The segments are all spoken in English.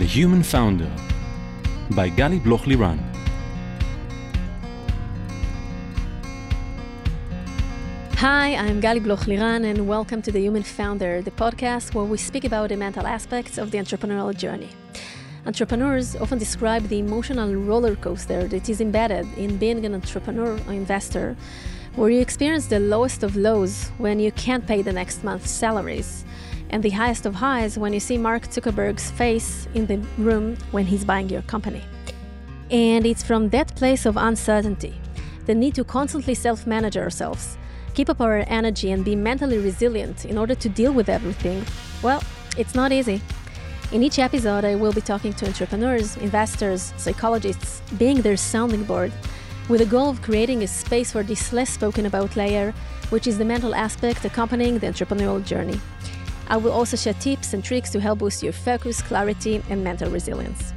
The Human Founder by Gali Bloch Liran. Hi, I'm Gali Bloch Liran, and welcome to The Human Founder, the podcast where we speak about the mental aspects of the entrepreneurial journey. Entrepreneurs often describe the emotional roller coaster that is embedded in being an entrepreneur or investor, where you experience the lowest of lows when you can't pay the next month's salaries, and the highest of highs when you see Mark Zuckerberg's face in the room when he's buying your company. And it's from that place of uncertainty, the need to constantly self manage ourselves, keep up our energy, and be mentally resilient in order to deal with everything. Well, it's not easy. In each episode, I will be talking to entrepreneurs, investors, psychologists, being their sounding board, with the goal of creating a space for this less spoken about layer, which is the mental aspect accompanying the entrepreneurial journey. I will also share tips and tricks to help boost your focus, clarity, and mental resilience.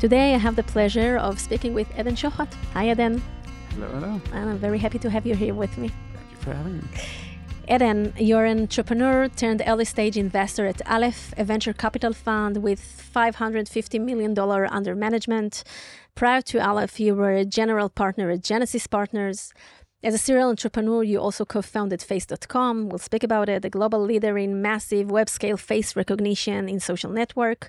Today, I have the pleasure of speaking with Eden Shochat. Hi, Eden. Hello, hello. And I'm very happy to have you here with me. Thank you for having me. Eden, you're an entrepreneur turned early stage investor at Aleph, a venture capital fund with $550 million under management. Prior to Aleph, you were a general partner at Genesis Partners. As a serial entrepreneur, you also co founded Face.com. We'll speak about it, a global leader in massive web scale face recognition in social network,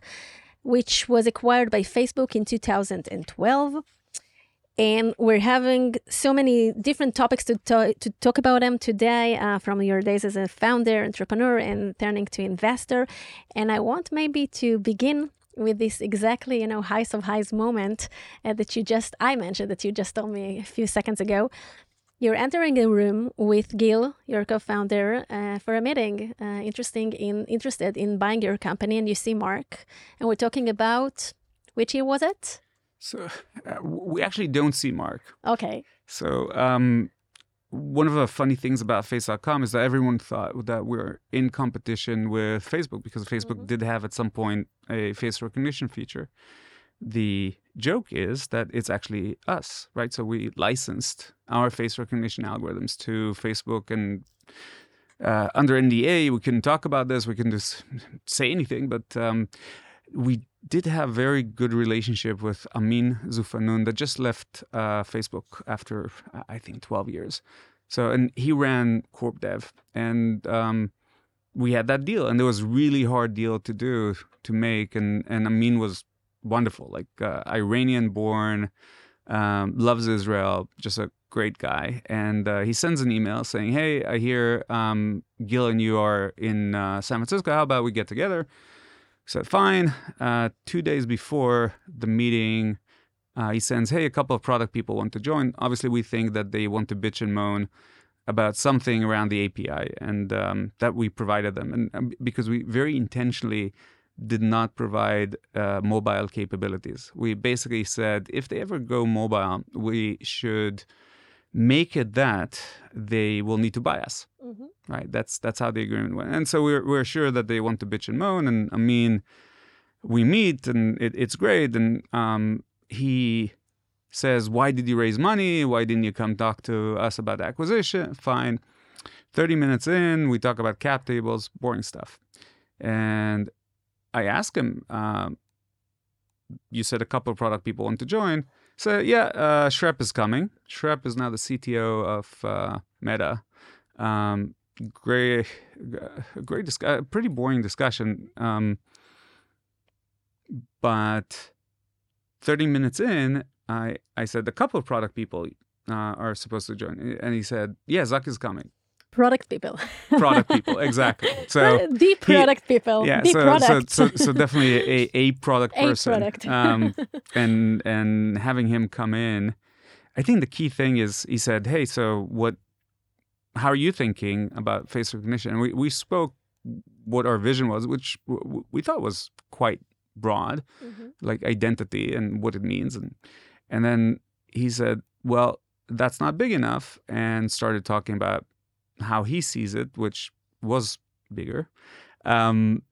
which was acquired by Facebook in 2012. And we're having so many different topics to, to, to talk about them today uh, from your days as a founder, entrepreneur, and turning to investor. And I want maybe to begin with this exactly, you know, highs of highs moment uh, that you just, I mentioned that you just told me a few seconds ago. You're entering a room with Gil, your co-founder, uh, for a meeting. Uh, interesting in interested in buying your company, and you see Mark, and we're talking about which year was it? So uh, we actually don't see Mark. Okay. So um, one of the funny things about Face.com is that everyone thought that we're in competition with Facebook because Facebook mm-hmm. did have at some point a face recognition feature. The joke is that it's actually us, right? So we licensed our face recognition algorithms to Facebook and uh, under NDA, we couldn't talk about this. We couldn't just say anything, but um, we did have very good relationship with Amin Zoufonoun that just left uh, Facebook after I think 12 years. So and he ran Corp Dev and um, we had that deal and it was really hard deal to do to make and and Amin was wonderful like uh, Iranian born um, loves Israel just a great guy and uh, he sends an email saying hey I hear um, Gil and you are in uh, San Francisco how about we get together said, fine. Uh, two days before the meeting, uh, he sends, hey, a couple of product people want to join. Obviously, we think that they want to bitch and moan about something around the API, and um, that we provided them. And um, because we very intentionally did not provide uh, mobile capabilities, we basically said if they ever go mobile, we should make it that they will need to buy us. Mm-hmm. Right. That's that's how the agreement went. And so we're we're sure that they want to bitch and moan. And I mean, we meet and it, it's great. And um, he says, "Why did you raise money? Why didn't you come talk to us about acquisition?" Fine. Thirty minutes in, we talk about cap tables, boring stuff. And I ask him, uh, "You said a couple of product people want to join." So yeah, uh, Schrep is coming. Schrep is now the CTO of uh, Meta. Um, great, great, discuss- pretty boring discussion. Um, but 30 minutes in, I, I said a couple of product people uh, are supposed to join, and he said, "Yeah, Zuck is coming." Product people. product people, exactly. So the product he, people. Yeah. The so, product. so, so so definitely a, a product person. a. Product. um, and and having him come in, I think the key thing is he said, "Hey, so what? How are you thinking about face recognition?" And we we spoke what our vision was, which w- we thought was quite broad, mm-hmm. like identity and what it means, and and then he said, "Well." That's not big enough, and started talking about how he sees it, which was bigger. Um,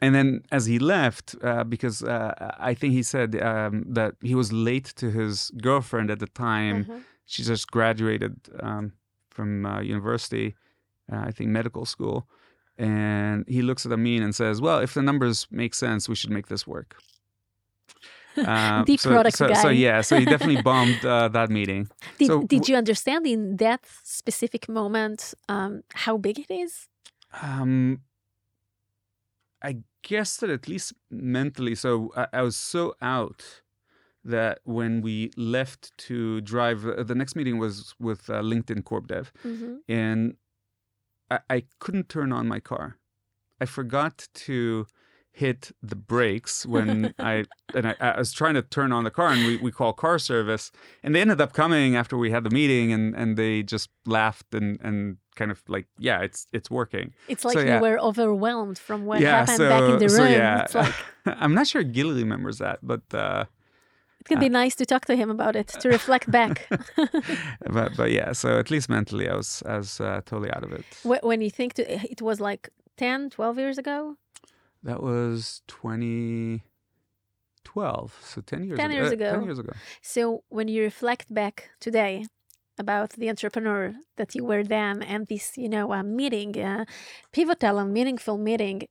and then as he left, uh, because uh, I think he said um, that he was late to his girlfriend at the time. Mm-hmm. She just graduated um, from uh, university, uh, I think medical school. And he looks at Amin and says, Well, if the numbers make sense, we should make this work. Um, Deep so, product so, guy. So yeah, so he definitely bombed uh, that meeting. Did, So did you understand in that specific moment um, how big it is? Um, I guess that at least mentally, so I, I was so out that when we left to drive, uh, the next meeting was with uh, LinkedIn Corp Dev, hmm and I, I couldn't turn on my car. I forgot to hit the brakes when I and I, I was trying to turn on the car and we, we call car service and they ended up coming after we had the meeting and, and they just laughed and, and kind of like yeah it's it's working It's like So, yeah. you were overwhelmed from what yeah happened so, back in the so room. yeah It's like I'm not sure Gil remembers that but uh, it could be nice to talk to him about it to reflect back. but but yeah so at least mentally I was I was uh, totally out of it when you think to, it was like 10, 12 years ago. That was 2012, so 10 years 10 ago. years uh, ago. 10 years ago. So when you reflect back today about the entrepreneur that you were then and this, you know, uh, meeting, uh, pivotal and meaningful meeting,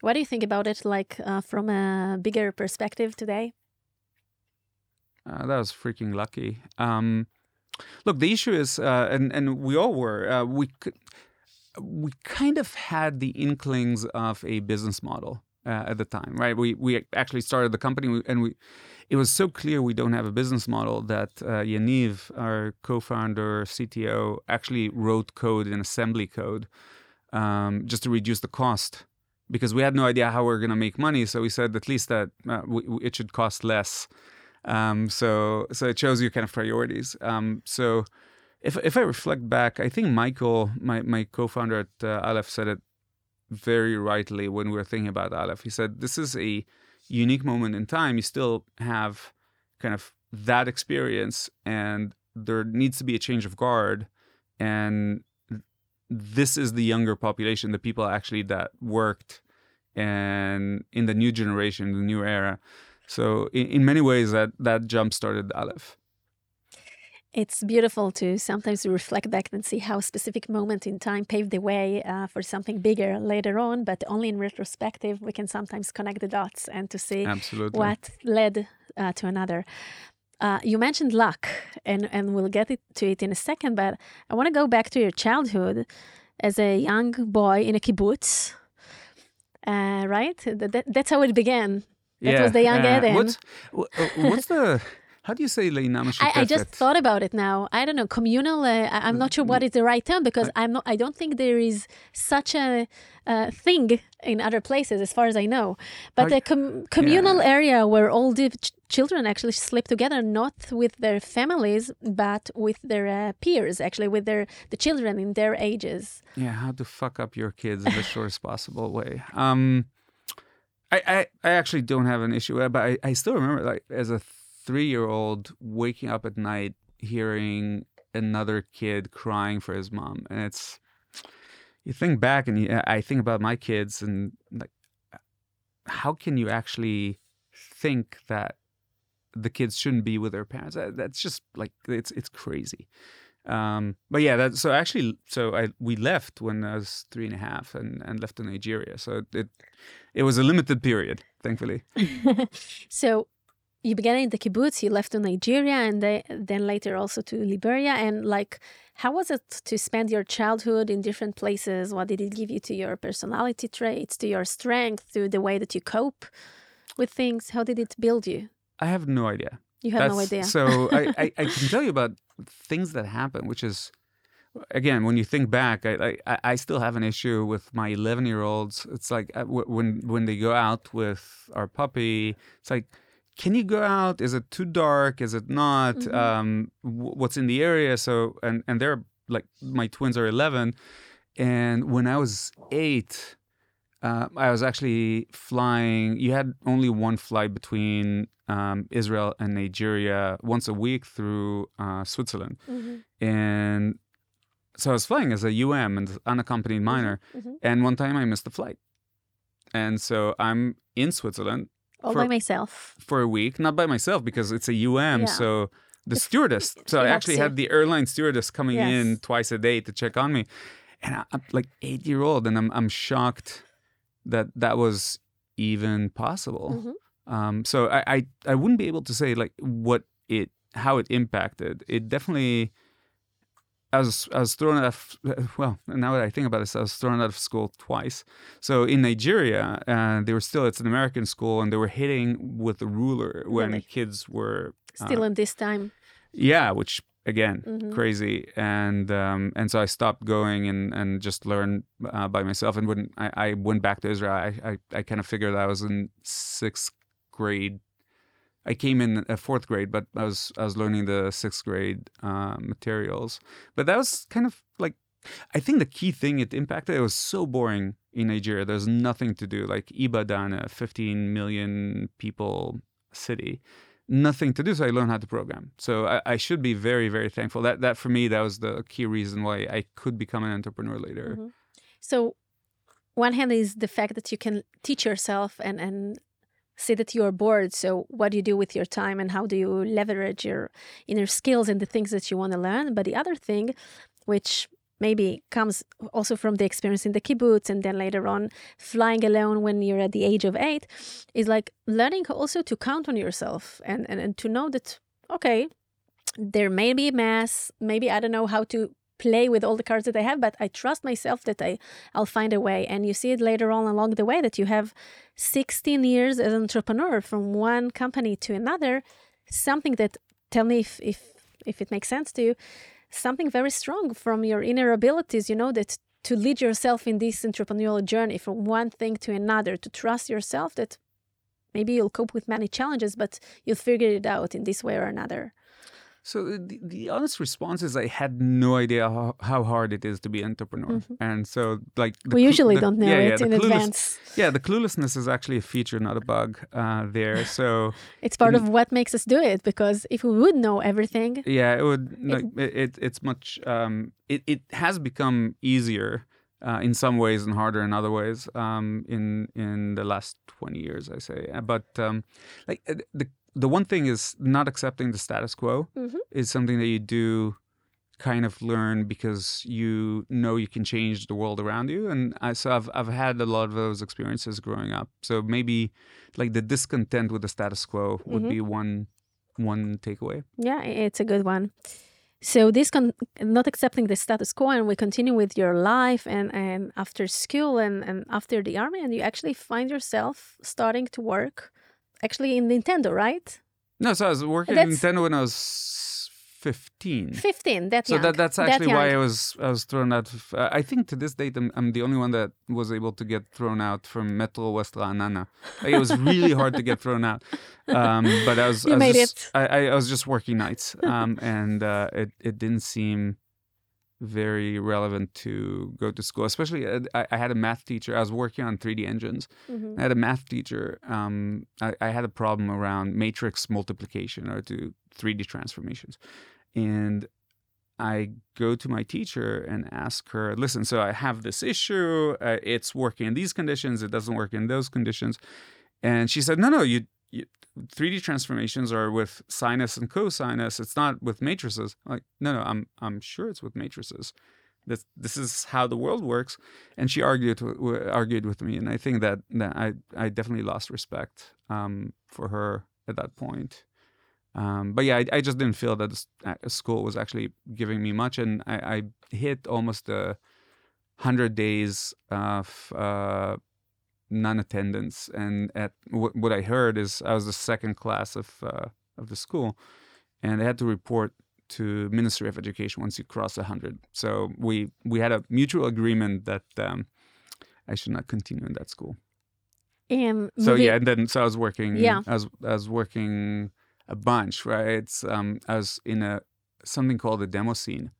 what do you think about it like uh, from a bigger perspective today? Uh, that was freaking lucky. Um, look, the issue is, uh, and and we all were, uh, we could, we kind of had the inklings of a business model uh, at the time, right? We we actually started the company, and we it was so clear we don't have a business model that uh, Yaniv, our co-founder, CTO, actually wrote code in assembly code um, just to reduce the cost because we had no idea how we are going to make money. So we said at least that uh, we, it should cost less. Um, so so it shows you kind of priorities. Um, so if if I reflect back, I think Michael, my my co-founder at uh, Aleph, said it very rightly when we were thinking about Aleph. He said this is a unique moment in time. You still have kind of that experience, and there needs to be a change of guard, and this is the younger population, the people actually that worked and in the new generation, the new era. So in, in many ways that that jump started Aleph. It's beautiful to sometimes reflect back and see how a specific moment in time paved the way uh, for something bigger later on, but only in retrospective we can sometimes connect the dots and to see Absolutely. what led uh, to another. Uh, you mentioned luck, and, and we'll get it, to it in a second, but I want to go back to your childhood as a young boy in a kibbutz, uh, right? That, that- that's how it began. That was the young Eden. What's uh, what's the how do you say leina I, I just thought about it now. I don't know communal. Uh, I- I'm not sure what is the right term because I'm not. I don't think there is such a uh, thing in other places, as far as I know. But a com- communal area where all the ch- children actually sleep together, not with their families, but with their uh, peers, actually with their the children in their ages. Yeah, how to fuck up your kids in the shortest possible way. Um, I, I, I actually don't have an issue, but I, I still remember like as a three year old waking up at night hearing another kid crying for his mom, and it's you think back and you, I think about my kids and like how can you actually think that the kids shouldn't be with their parents? That- That's just like it's it's crazy. Um, but yeah, that so actually, so I we left when I was three and a half and, and left to Nigeria. So it it was a limited period, thankfully. so you began in the kibbutz, you left to Nigeria, and they, then later also to Liberia. And like, how was it to spend your childhood in different places? What did it give you to your personality traits, to your strength, to the way that you cope with things? How did it build you? I have no idea. You had no idea. So I, I, I can tell you about things that happen, which is again when you think back, I I, I still have an issue with my eleven year olds. It's like uh, when when they go out with our puppy, it's like. Can you go out? Is it too dark? Is it not? Mhm. Um, wh- what's in the area? So, and and they're like my twins are eleven, and when I was eight, uh, I was actually flying. You had only one flight between um, Israel and Nigeria once a week through uh, Switzerland, Mhm, and so I was flying as a UM and unaccompanied minor. mhm. And one time I missed the flight, and so I'm in Switzerland All For- by myself. for a week, not by myself because it's a UM. Yeah. So the stewardess. So I actually had the airline stewardess coming in twice a day to check on me, and I, I'm like eight year old, and I'm I'm shocked that that was even possible. Mhm. Um, so I, I I wouldn't be able to say like what it how it impacted. It definitely. I was I was thrown out of well now that I think about this I was thrown out of school twice. So in Nigeria, uh, they were still it's an American school and they were hitting with a ruler when Really? kids were Still uh, in this time. yeah, which again Mhm. crazy and um, and so I stopped going and and just learned uh, by myself and when I, I went back to Israel I, I I kind of figured I was in sixth grade I came in uh, fourth grade but I was I was learning the sixth grade uh, materials. But that was kind of like I think the key thing it impacted it was so boring in Nigeria. There's nothing to do. Like Ibadan a 15 million people city nothing to do. So i learned how to program. So I, I should be very very thankful. That that for me that was the key reason why i could become an entrepreneur later. Mhm. So, one hand is the fact that you can teach yourself and and say that you are bored. So, what do you do with your time, and how do you leverage your inner skills and the things that you want to learn? But the other thing, which maybe comes also from the experience in the kibbutz and then later on flying alone when you're at the age of eight, is like learning also to count on yourself and and, and to know that okay, there may be a mess. Maybe I don't know how to play with all the cards that I have, but I trust myself that I I'll find a way. And you see it later on along the way that you have 16 years as an entrepreneur from one company to another, something that tell me if if if it makes sense to you, something very strong from your inner abilities, you know, that to lead yourself in this entrepreneurial journey from one thing to another, to trust yourself that maybe you'll cope with many challenges, but you'll figure it out in this way or another. So the, the honest response is i had no idea how, how hard it is to be an entrepreneur Mhm. and so like we clu- usually the- don't know yeah, it yeah, in advance. yeah the cluelessness is actually a feature not a bug uh, there so It's part of what makes us do it because if we would know everything, yeah it would like it, it it's much um it, it has become easier uh, in some ways and harder in other ways um in in the last 20 years i say Uh, but um like uh, the the one thing is not accepting the status quo Mhm. is something that you do kind of learn because you know you can change the world around you and I, so I've, I've had a lot of those experiences growing up so maybe like the discontent with the status quo would Mhm. be one one takeaway yeah, it's a good one. So this con- not accepting the status quo, and we continue with your life, and and after school, and and after the army, and you actually find yourself starting to work, actually in Nintendo, right? No, so I was working at That's- Nintendo when I was fifteen. Fifteen. That So young. that that's that actually why I was I was thrown out. Of, uh, I think to this date I'm, I'm the only one that was able to get thrown out from Metro West. Like, it was really hard to get thrown out. Um, but I was You I was made just, it. I, I, I was just working nights, um, and uh, it it didn't seem very relevant to go to school. Especially uh, I, I had a math teacher. I was working on 3D engines. Mhm. I had a math teacher. Um, I, I had a problem around matrix multiplication or to 3D transformations. And I go to my teacher and ask her, listen, so I have this issue. Uh, it's working in these conditions. It doesn't work in those conditions. And she said, no, no, you 3D transformations are with sinus and cosinus. It's not with matrices. Like, no, no, I'm, I'm sure it's with matrices. This, this is how the world works and she argued argued with me, and I think that, that I I definitely lost respect um, for her at that point. Um, but yeah, I, I just didn't feel that uh, school was actually giving me much, and I, I hit almost a hundred days of uh, non-attendance. And at w- what I heard is I was the second class of uh, of the school, and I had to report to Ministry of Education once you cross a hundred. So we we had a mutual agreement that um, I should not continue in that school. And So yeah, and then so I was working. Yeah. I was I was working a bunch, right? It's um I was in a something called a demo scene.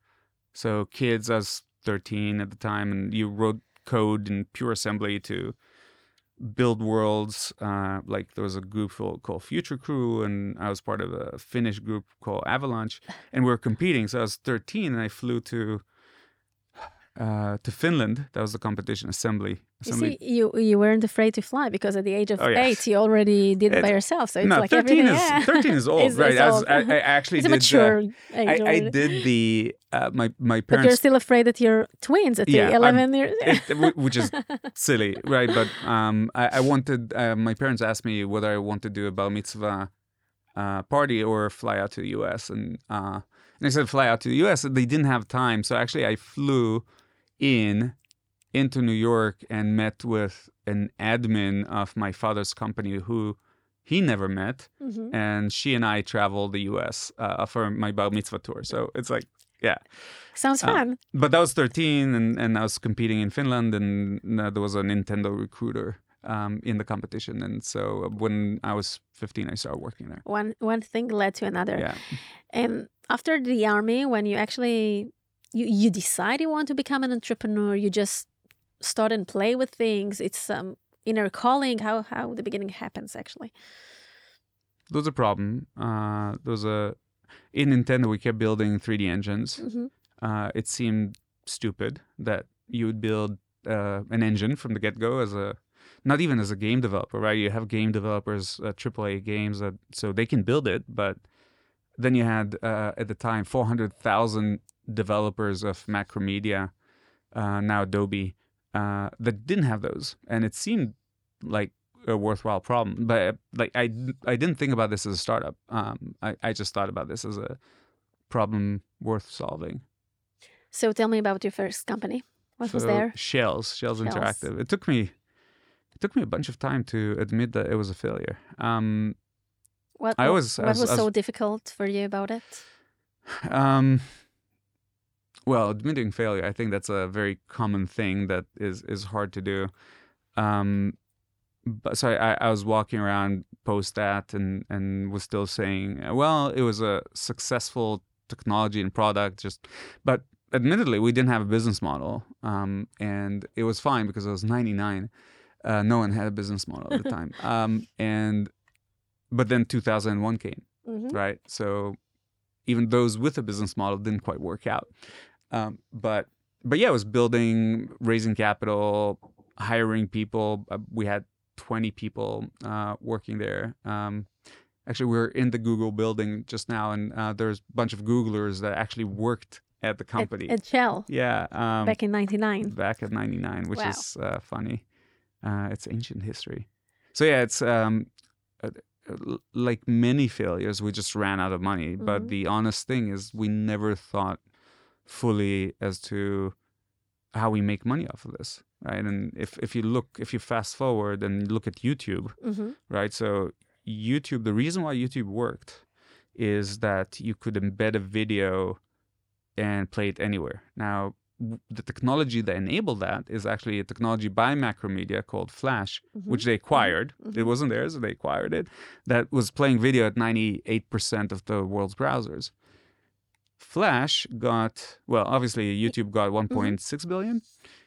So kids, I was 13 at the time, and you wrote code in pure assembly to build worlds. Uh, like there was a group called, Future Crew, and I was part of a Finnish group called Avalanche, and we were competing. So I was 13, and I flew to uh, to Finland. That was the competition assembly, You see, you you weren't afraid to fly because at the age of Oh, yeah. eight, you already did it by yourself. So it's no, like 13 everything. is yeah. 13 is old, It's- right? it's old. I, I actually did. age I, I did the uh, my my But you're still afraid that you're twins at Yeah, the I'm- 11 years. it, which is silly, right? But um, I, I wanted. Uh, my parents asked me whether I want to do a bar mitzvah uh, party or fly out to the U.S. and uh, and I said fly out to the U.S. They didn't have time, so actually I flew in into New York and met with an admin of my father's company who he never met, Mhm. and she and I traveled the U.S. Uh, for my bar mitzvah tour. So it's like, yeah. Sounds Uh, fun. But I was 13 and, and I was competing in Finland and uh, there was a Nintendo recruiter um, in the competition. And so when I was 15, I started working there. one one thing led to another. Yeah. And after the army, when you actually you you decide you want to become an entrepreneur, you just start and play with things. It's um inner calling. How how the beginning happens actually. There was a problem. Uh, there was a, in Nintendo, we kept building 3D engines. hmm Uh, it seemed stupid that you would build uh, an engine from the get go as a, not even as a game developer, right? You have game developers, uh, AAA games, that, so they can build it, but then you had uh, at the time 400,000 developers of Macromedia, uh, now Adobe, uh, that didn't have those, and it seemed like a worthwhile problem. But like I, I didn't think about this as a startup. Um, I, I just thought about this as a problem worth solving. So tell me about your first company. What was there? Shells, Shells, Shells. Interactive. It took me, it took me a bunch of time to admit that it was a failure. Um, What I what- was- I what was- was I so was- difficult for you about it? um, well, admitting failure, I think that's a very common thing that is is hard to do. Um, but so I, I was walking around post that and and was still saying, well, it was a successful technology and product, just but admittedly we didn't have a business model, um, and it was fine because it was ninety nine. Uh, no one had a business model at the time, um, and but then two thousand one came Mhm. right? So even those with a business model didn't quite work out. Um, but but yeah, it was building, raising capital, hiring people. Uh, we had 20 people uh, working there. Um, actually, we are in the Google building just now, and uh, there's a bunch of Googlers that actually worked at the company. At, Shell yeah, um, back in '99. back at 99 which Wow. is uh, funny uh, it's ancient history so yeah it's um, uh, like many failures we just ran out of money Mhm. but the honest thing is we never thought fully as to how we make money off of this right and if, if you look if you fast forward and look at youtube hmm right? So YouTube, the reason why YouTube worked is that you could embed a video and play it anywhere. Now, the technology that enabled that is actually a technology by Macromedia called Flash, which they acquired. It mhm. wasn't theirs, they acquired it. That was playing video at 98% of the world's browsers. Flash got, well, obviously YouTube got 1.6 billion.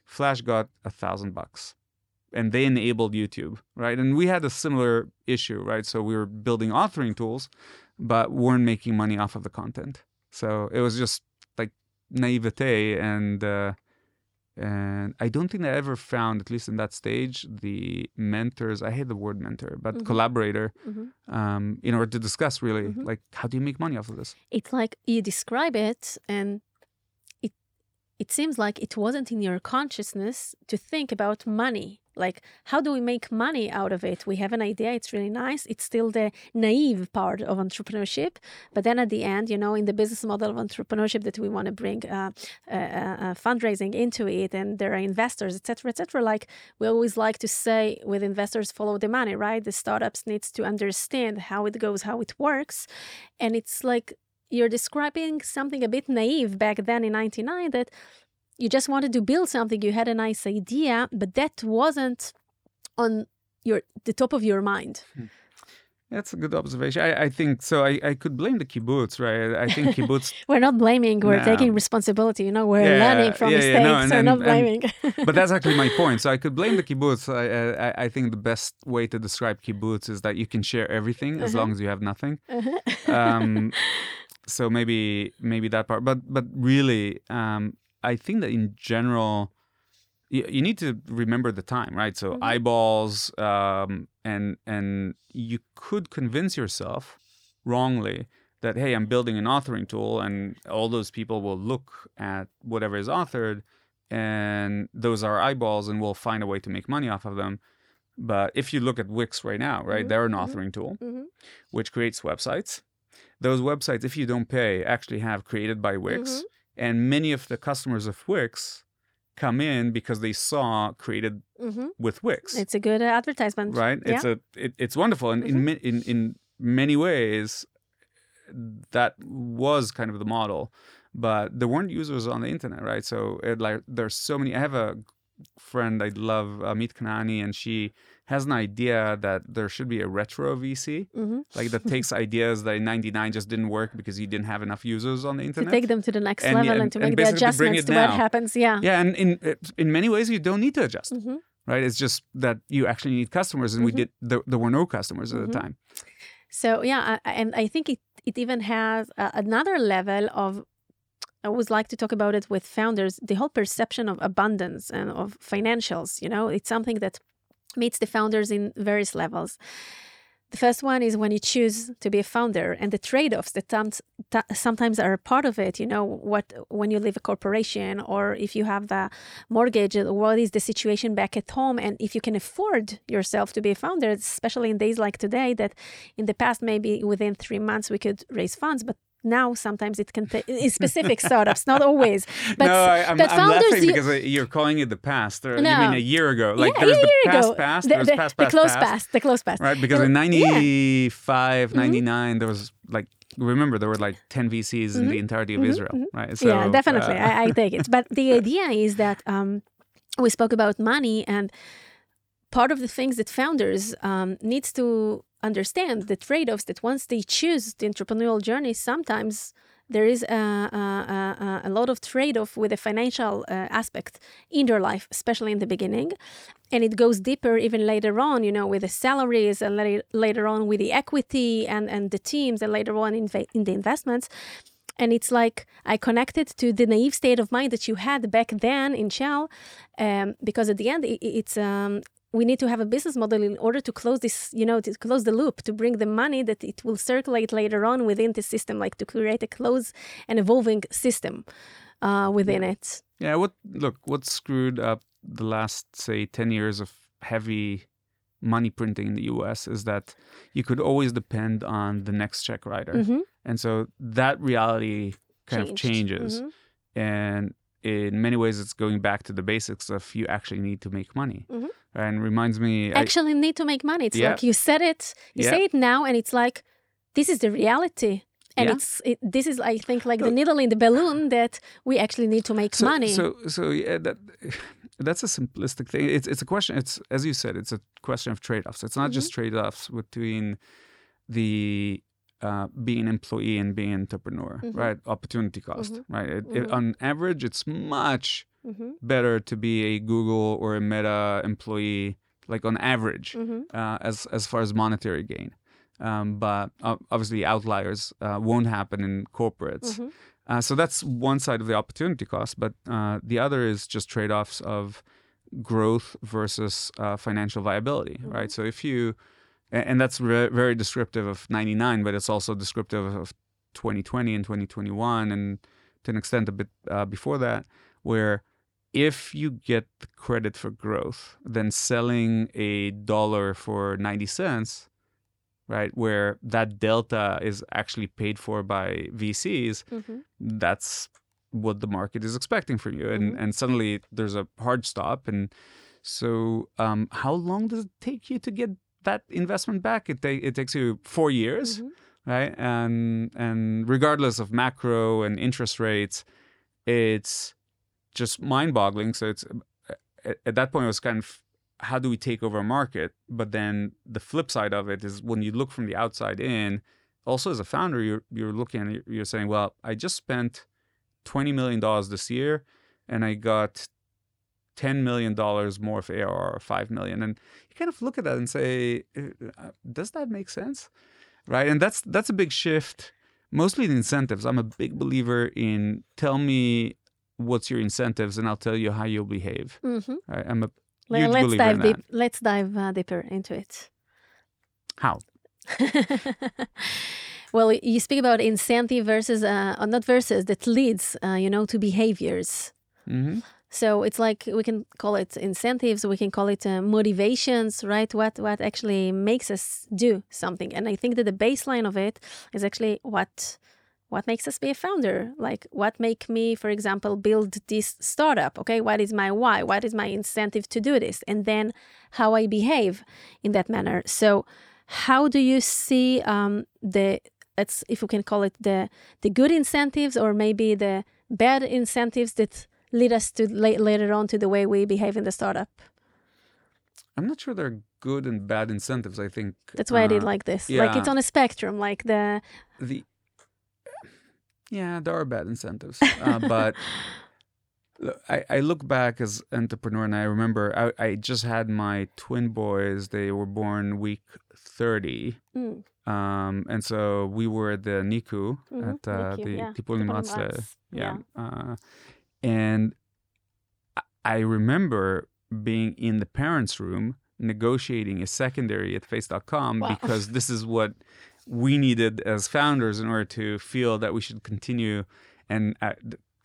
Flash got a thousand bucks and they enabled YouTube, right? And we had a similar issue, right? So we were building authoring tools, but weren't making money off of the content. So it was just like naivete, and uh, and I don't think I ever found, at least in that stage, the mentors. I hate the word mentor, but Mhm. collaborator, hmm um, in order to discuss really Mhm. like how do you make money off of this? It's like you describe it, and it seems like it wasn't in your consciousness to think about money. Like, how do we make money out of it? We have an idea, it's really nice. It's still the naive part of entrepreneurship. But then at the end, you know, in the business model of entrepreneurship that we want to bring uh, uh, uh, fundraising into it, and there are investors, etc., etc. Like, we always like to say with investors, follow the money, right? The startups needs to understand how it goes, how it works. And it's like you're describing something a bit naive back then in 99 that you just wanted to build something you had a nice idea but that wasn't on your the top of your mind That's a good observation. I, I think so. I, I could blame the kibbutz, right? I think kibbutz we're not blaming we're No. taking responsibility you know we're Yeah, learning from yeah, mistakes yeah, no, and- we're and- not and- blaming but that's actually my point. So I could blame the kibbutz. I, I, I think the best way to describe kibbutz is that you can share everything as Uh-huh. long as you have nothing. Uh-huh. Um, so maybe maybe that part. But but really, um, I think that in general, you, you need to remember the time, right? So Mhm. eyeballs, um, and and you could convince yourself wrongly that hey, I'm building an authoring tool, and all those people will look at whatever is authored, and those are eyeballs, and we'll find a way to make money off of them. But if you look at Wix right now, right, Mhm, they're an mhm. authoring tool Mhm. which creates websites. Those websites, if you don't pay, actually have created by Wix, Mhm. and many of the customers of Wix come in because they saw created Mhm. with Wix, It's a good uh, advertisement. right? It's a it, it's wonderful, and Mhm. in in in many ways, that was kind of the model, but there weren't users on the internet, right? So it, like there's so many. I have a friend I love, Amit Kanani, and she has an idea that there should be a retro VC Mhm. like that takes ideas that in 99 just didn't work because you didn't have enough users on the internet. To take them to the next And- level and- and, to and make the to bring adjustments to what happens. Yeah. yeah and in in many ways you don't need to adjust Mhm. right it's just that you actually need customers and we Mhm. did there, there were no customers at the time So yeah, I- I- and I think it it even has uh, another level of. I always like to talk about it with founders. The whole perception of abundance and of financials. You know, it's something that meets the founders in various levels. The first one is when you choose to be a founder and the trade-offs that sometimes are a part of it. You know, what when you leave a corporation or if you have a mortgage, what is the situation back at home, and if you can afford yourself to be a founder, especially in days like today, that in the past maybe within three months we could raise funds, but now sometimes it can take in specific startups, not always. But no I, I'm, but I'm founders, laughing you- because uh, you're calling it the past or you mean a year ago like yeah, there's a the year past ago, past the, there's the, past the past close past, past, the close past, right because in Yeah. Mm-hmm. 95 99 there was like remember there were like 10 vcs in the entirety of Mhm. israel Mhm. right so yeah, definitely. uh, I, I take it. But the idea is that um, we spoke about money, and part of the things that founders um, needs to understand the trade-offs that once they choose the entrepreneurial journey, sometimes there is a, a, a, a lot of trade-off with the financial uh, aspect in their life, especially in the beginning. And it goes deeper even later on, you know, with the salaries and later, later on with the equity and, and the teams and later on in, in the investments. And it's like I connected to the naive state of mind that you had back then in Shell, um, because at the end it, it's um, we need to have a business model in order to close this, you know, to close the loop, to bring the money that it will circulate later on within the system, like to create a closed and evolving system uh, within it. Yeah, what look, what screwed up the last say 10 years of heavy money printing in the US is that you could always depend on the next check writer. Mhm. And so that reality kind of Changed. changes. Mhm. And in many ways it's going back to the basics of you actually need to make money. Mhm. And reminds me I- Actually, need to make money. It's Yeah. like you said it, you Yeah. say it now, and it's like this is the reality. And Yeah. it's it, this is I think like the needle in the balloon that we actually need to make so, money. So so yeah, that that's a simplistic thing. It's it's a question. It's as you said, it's a question of trade offs. It's not just Mm-hmm. trade offs between the uh, being employee and being entrepreneur, Mhm. right? Opportunity cost, Mhm. right? It, it, Mhm. on average, it's much hmm better to be a Google or a Meta employee, like on average, hmm uh, as as far as monetary gain. Um, but uh, obviously, outliers uh, won't happen in corporates. hmm Uh, so that's one side of the opportunity cost, but uh, the other is just trade-offs of growth versus uh, financial viability, Mm-hmm. right? So if you, and that's re- very descriptive of '99, but it's also descriptive of 2020 and 2021, and to an extent a bit uh, before that, where if you get credit for growth, then selling a dollar for 90 cents right? Where that delta is actually paid for by VCs, hmm that's what the market is expecting from you. And Mhm. and suddenly there's a hard stop. And so um, how long does it take you to get that investment back? It, ta- it takes you four years, hmm right? And and regardless of macro and interest rates, it's just mind-boggling. So it's at, at that point it was kind of how do we take over a market? But then the flip side of it is when you look from the outside in, also as a founder, you're you're looking and you're saying, well, I just spent twenty million dollars this year, and I got ten million dollars more of ARR, or 5 million. and you kind of look at that and say, uh, does that make sense? Right, and that's that's a big shift. Mostly the incentives. I'm a big believer in tell me what's your incentives, and I'll tell you how you'll behave. hmm I, I'm a Let, believer dive in deep. that. Let's dive uh, deeper into it. How? well, you speak about incentive versus, uh, or not versus, that leads, uh, you know, to behaviors. hmm So it's like we can call it incentives, we can call it uh, motivations, right? What what actually makes us do something, and I think that the baseline of it is actually what what makes us be a founder. Like what make me, for example, build this startup? Okay, what is my why? What is my incentive to do this? And then how I behave in that manner. So how do you see um, the let's if we can call it the the good incentives or maybe the bad incentives that lead us to la- later on to the way we behave in the startup. I'm not sure they're good and bad incentives. I think That's why I did uh, like this. Like it's on a spectrum. Like the the yeah there are bad incentives uh, but I, I look back as entrepreneur and i remember I, I just had my twin boys they were born week 30 mm, um, and so we were at the NICU Mhm, at uh, NICU, the yeah, Tipulim Matzah. Yeah, Uh, and I- i remember being in the parents room negotiating a secondary at face.com Wow. because this is what we needed as founders in order to feel that we should continue and uh,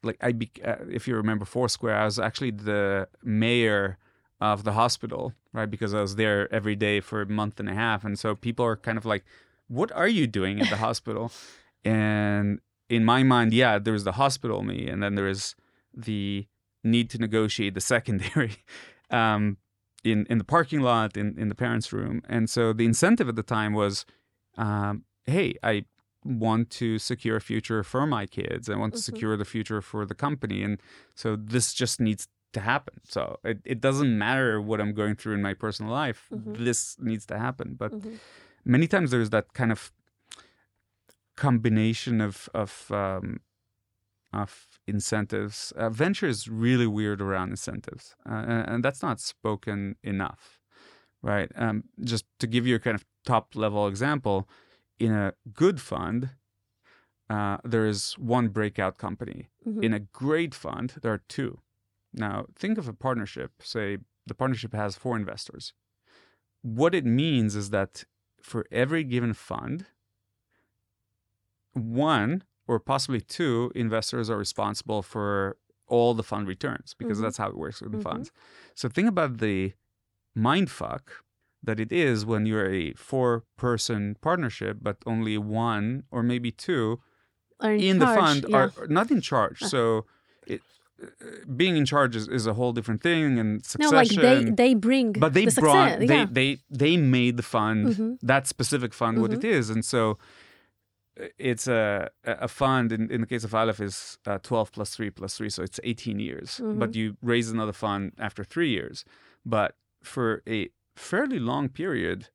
like i be, uh, if you remember foursquare i was actually the mayor of the hospital right because i was there every day for a month and a half. And so people are kind of like what are you doing at the hospital? And in my mind yeah there's the hospital me and then there is the need to negotiate the secondary um, in in the parking lot in in the parents room. And so the incentive at the time was um, hey i want to secure a future for my kids i want to Mhm. secure the future for the company and so this just needs to happen so it, it doesn't matter what i'm going through in my personal life Mhm. this needs to happen but mhm. many times there's that kind of combination of of um, of incentives. Uh, venture is really weird around incentives, uh, and, and that's not spoken enough, right? Um, just to give you a kind of top level example, in a good fund, uh, there is one breakout company. Mhm. In a great fund, there are two. Now, think of a partnership. Say the partnership has four investors. What it means is that for every given fund, one or possibly two investors are responsible for all the fund returns because Mhm. that's how it works with the Mhm. funds. So think about the mind fuck that it is when you're a four person partnership, but only one or maybe two in, in the fund yeah. are not in charge. Uh. So it, uh, being in charge is, is a whole different thing and succession. no, like they they bring but they the brought success. they, yeah. they they made the fund Mhm. that specific fund what it is, and so uh, it's a a fund in, in the case of Aleph is uh, 12 plus 3 plus 3 so it's 18 years but Mhm. you raise another fund after 3 years but for a fairly long period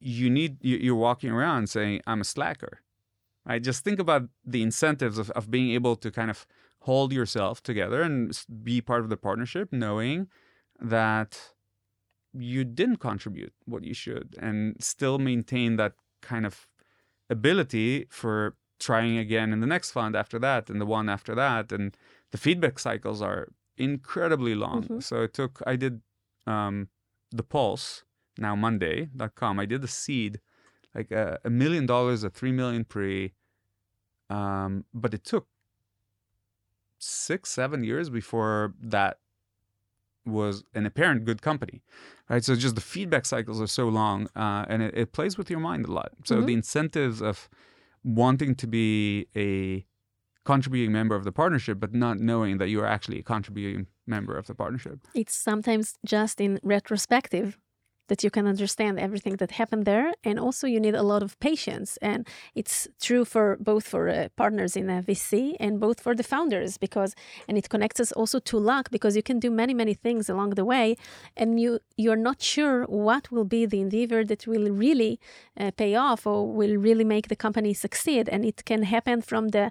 you need you, you're walking around saying I'm a slacker. Right just think about the incentives of, of being able to kind of hold yourself together and be part of the partnership knowing that you didn't contribute what you should and still maintain that kind of ability for trying again in the next fund after that and the one after that. And the feedback cycles are incredibly long. Mhm. so it took i did um dapulse now monday.com i did the seed like a, a million dollars a three million pre um but it took six seven years before that was an apparent good company right so just the feedback cycles are so long uh, and it, it plays with your mind a lot so Mhm. the incentives of wanting to be a contributing member of the partnership but not knowing that you are actually a contributing member of the partnership. It's sometimes just in retrospective that you can understand everything that happened there and also you need a lot of patience and it's true for both for uh, partners in a vc and both for the founders because and it connects us also to luck because you can do many many things along the way and you you're not sure what will be the endeavor that will really uh, pay off or will really make the company succeed and it can happen from the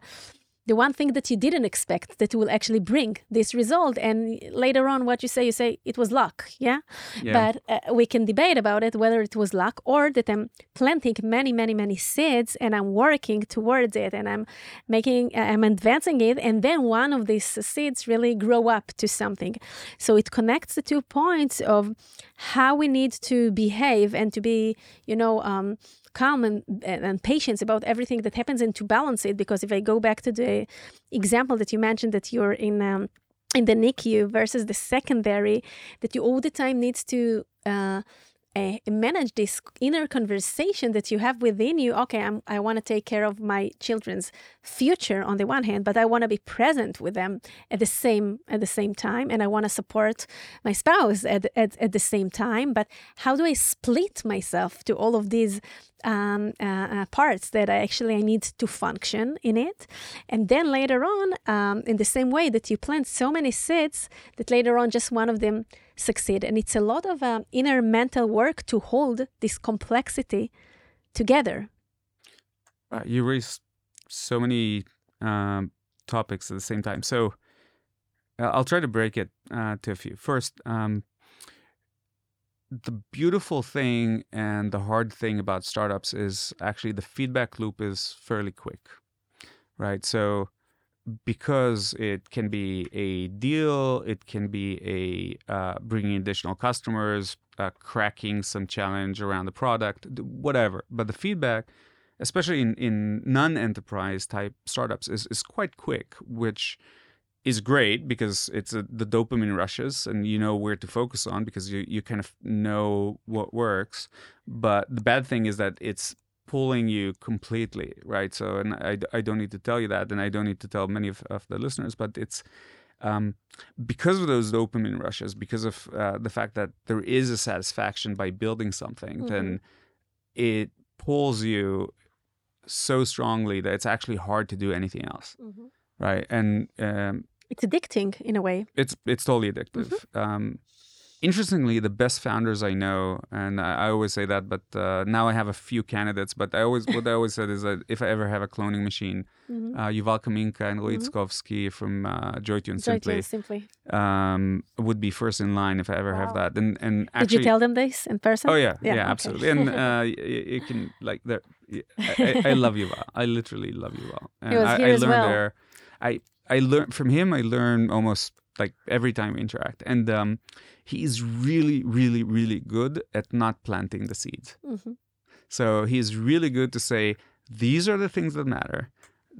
the one thing that you didn't expect that will actually bring this result. And later on, what you say, you say it was luck, yeah. Yeah. But uh, we can debate about it whether it was luck or that I'm planting many, many, many seeds and I'm working towards it and I'm making, uh, I'm advancing it, and then one of these seeds really grow up to something. So it connects the two points of how we need to behave and to be, you know, um, calm and, and, patient about everything that happens and to balance it. Because if I go back to the example that you mentioned that you're in. Um, in the NICU versus the secondary, that you all the time needs to uh, uh, manage this inner conversation that you have within you. Okay, I'm, I want to take care of my children's future on the one hand, but I want to be present with them at the same at the same time, and I want to support my spouse at, at at the same time. But how do I split myself to all of these um, uh, uh, parts that I actually I need to function in it, and then later on, um, in the same way that you plant so many seeds that later on just one of them succeed, and it's a lot of um, inner mental work to hold this complexity together. Uh, you raise so many um, topics at the same time. So uh, I'll try to break it uh, to a few. First, um, the beautiful thing and the hard thing about startups is actually the feedback loop is fairly quick, right? So because it can be a deal, it can be a uh, bringing additional customers, uh, cracking some challenge around the product, whatever. But the feedback, especially in, in non-enterprise type startups, is is quite quick, which is great because it's a, the dopamine rushes and you know where to focus on because you, you kind of know what works. But the bad thing is that it's pulling you completely, right? So, and I, I don't need to tell you that, and I don't need to tell many of, of the listeners, but it's um, because of those dopamine rushes, because of uh, the fact that there is a satisfaction by building something, Mhm. then it pulls you so strongly that it's actually hard to do anything else, right? And um, It's addicting in a way. it's it's totally addictive. Um, interestingly, the best founders I know, and I, I always say that, but uh, now I have a few candidates. But I always what I always said is that if I ever have a cloning machine, Mhm. uh, Yuval Kaminka and Roy Tskovsky from uh, JoyTune Joy simply simply. um, would be first in line if I ever have that. And and Did you tell them this in person? Oh yeah, Yeah, yeah, okay. absolutely. And uh, you, you can like there. I, I, I love Yuval. I literally love Yuval. And was I, here I as learned well. there. I I learned from him. I learned almost like every time we interact, and um, he is really, really, really good at not planting the seeds. Mhm. So he's really good to say these are the things that matter.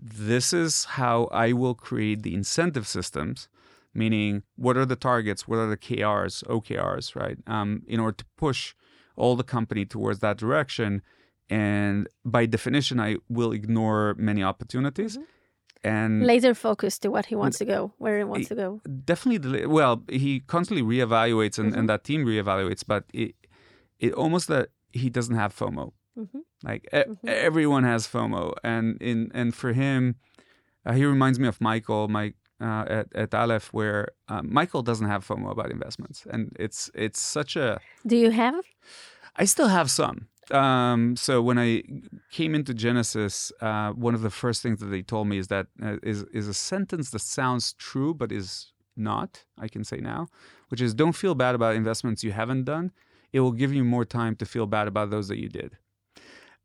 This is how I will create the incentive systems, meaning what are the targets, what are the KRs, OKRs, right? Um, in order to push all the company towards that direction. And by definition, I will ignore many opportunities. And Laser focused to what he wants to go, where he wants to go. definitely well he constantly reevaluates and, Mm-hmm. and that team reevaluates but it it almost that he doesn't have fomo Mhm. like e- everyone has fomo and in and for him uh, he reminds me of michael my uh, at, at aleph where uh, michael doesn't have fomo about investments and it's it's such a Do you have? I still have some. Um, so when I came into Genesis, uh, one of the first things that they told me is that uh, is is a sentence that sounds true but is not. I can say now, which is don't feel bad about investments you haven't done. It will give you more time to feel bad about those that you did,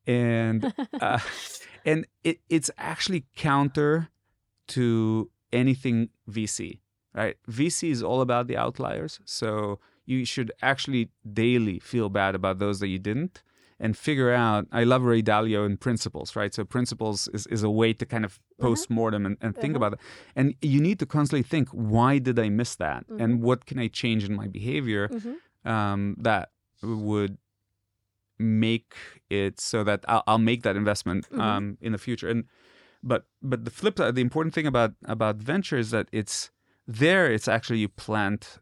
and uh, and it, it's actually counter to anything VC. Right? VC is all about the outliers. So you should actually daily feel bad about those that you didn't and figure out i love ray dalio and principles right? So principles is, is a way to kind of mm-hmm. post mortem and, and think mm-hmm. about it. And you need to constantly think why did i miss that? And mm-hmm. what can i change in my behavior um, that would make it so that I'll, I'll make that investment um, in the future. And but but the flip side the important thing about about venture is that it's there it's actually you plant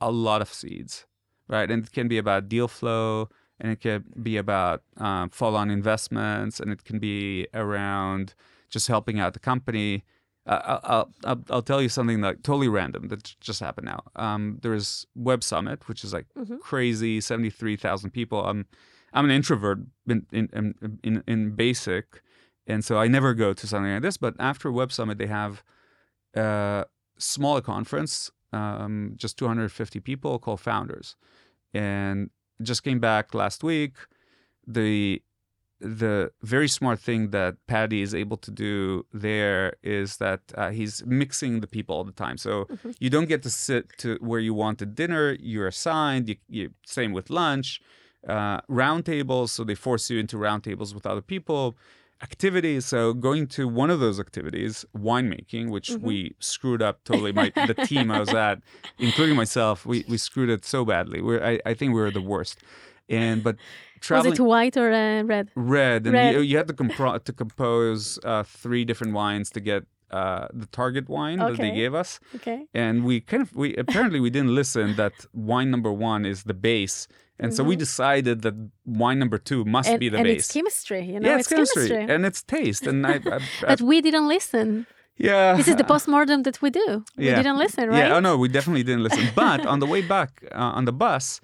a lot of seeds, right? And it can be about deal flow, and it can be about um, follow-on investments, and it can be around just helping out the company. Uh, I'll, I'll, I'll, tell you something like totally random that just happened now. Um, there is Web Summit, which is like crazy, seventy-three thousand people. I'm I'm an introvert in in in, in basic, and so I never go to something like this. But after Web Summit, they have a smaller conference, um, just 250 people, called Founders, and just came back last week. The the very smart thing that Paddy is able to do there is that uh, he's mixing the people all the time. So Mm-hmm. you don't get to sit to where you want at dinner. You're assigned. You, you same with lunch, uh, round tables. So they force you into round tables with other people. Activities. So going to one of those activities, winemaking, which Mm-hmm. we screwed up totally. My the team I was at, including myself, we we screwed it so badly. We're I, I think we were the worst. And but traveling Was it white or uh, red? red, and Red. You, you had to compro- to compose uh, three different wines to get uh, the target wine that they gave us, Okay. and we kind of we apparently we didn't listen that wine number one is the base, and so we decided that wine number two must Mm-hmm. And, be the and base. it's chemistry, you know, yeah, it's, chemistry. and it's taste, and I, I, I but we didn't listen. yeah, This is the postmortem that we do. We Yeah. didn't listen, right? Yeah, oh no, we definitely didn't listen. But on the way back uh, on the bus,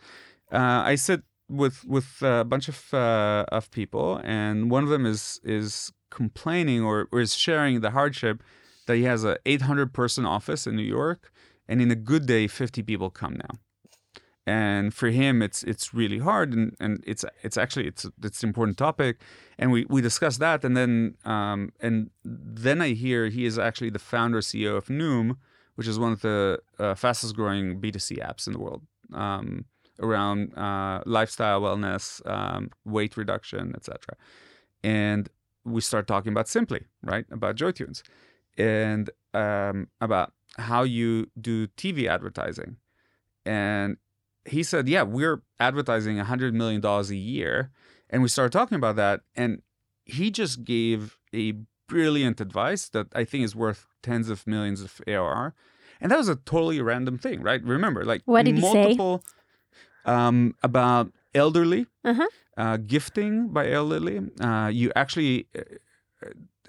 uh, I sit with with a bunch of uh, of people, and one of them is is complaining or, or is sharing the hardship that he has a 800 person office in New York, and in a good day, 50 people come now. And for him, it's it's really hard, and, and it's it's actually it's it's an important topic, and we we discussed that, and then um, and then I hear he is actually the founder CEO of Noom, which is one of the uh, fastest growing B2C apps in the world um, around uh, lifestyle wellness, um, weight reduction, etc. And we start talking about Simply, right? About Joy Tunes and um, about how you do TV advertising. And he said, Yeah, we're advertising $100 million a year. And we started talking about that. And he just gave a brilliant advice that I think is worth tens of millions of ARR. And that was a totally random thing, right? Remember, like What did he say? multiple um, about elderly, Uh-huh. uh, gifting by elderly. Uh, you actually, uh,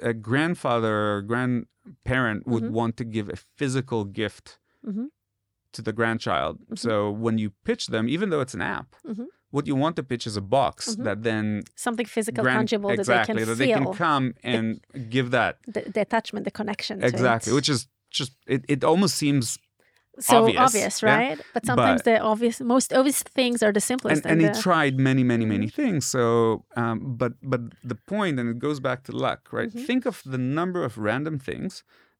a grandfather or grandparent would Mhm. want to give a physical gift Mhm. To the grandchild. Mm-hmm. So when you pitch them, even though it's an app, Mhm. what you want to pitch is a box Mhm. that then Something physical, grand- tangible exactly that that they they can can come and give that the, the attachment, the connection. to exactly, which is just it. It almost seems so obvious, obvious, yeah. right? But sometimes But- the obvious, most obvious things are the simplest. and, and he the- tried many many many Mm-hmm. things so um, but but the point and it goes back to luck right Mm-hmm. think of the number of random things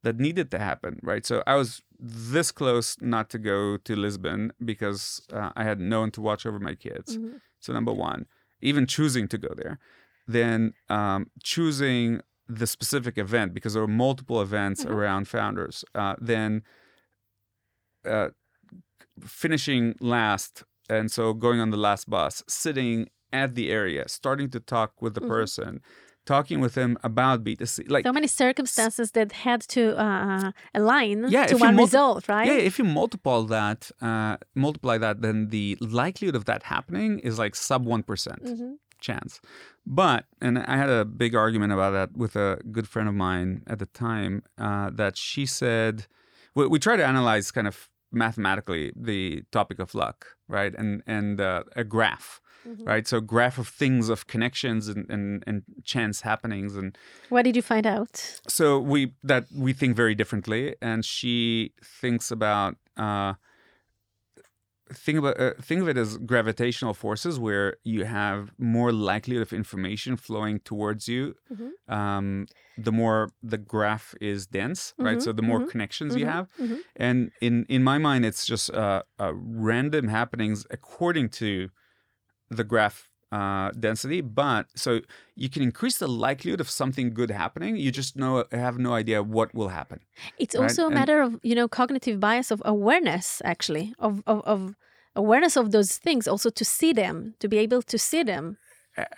that needed to happen right so i was this close not to go to lisbon because uh, i had no one to watch over my kids Mm-hmm. so number one even choosing to go there then um, choosing the specific event because there were multiple events Mm-hmm. around founders uh, then uh, finishing last and so going on the last bus sitting at the area starting to talk with the Mhm. person talking with them about b2c like so many circumstances that had to uh, align Yeah, to one multi- result, right? yeah if you multiply that uh, multiply that then the likelihood of that happening is like sub 1% Mhm. chance but and i had a big argument about that with a good friend of mine at the time uh, that she said we, we try to analyze kind of mathematically the topic of luck right and and uh, a graph Mhm. right so graph of things of connections and, and and chance happenings and What did you find out? so we that we think very differently and she thinks about uh think about uh, think of it as gravitational forces where you have more likelihood of information flowing towards you Mhm. um the more the graph is dense right Mhm, so the more mhm, connections you Mhm, have mhm. and in in my mind it's just uh, uh random happenings according to the graph uh, density, but so you can increase the likelihood of something good happening. You just know have no idea what will happen. It's Right, also a and- matter of you know cognitive bias of awareness, actually, of, of of awareness of those things, also to see them, to be able to see them.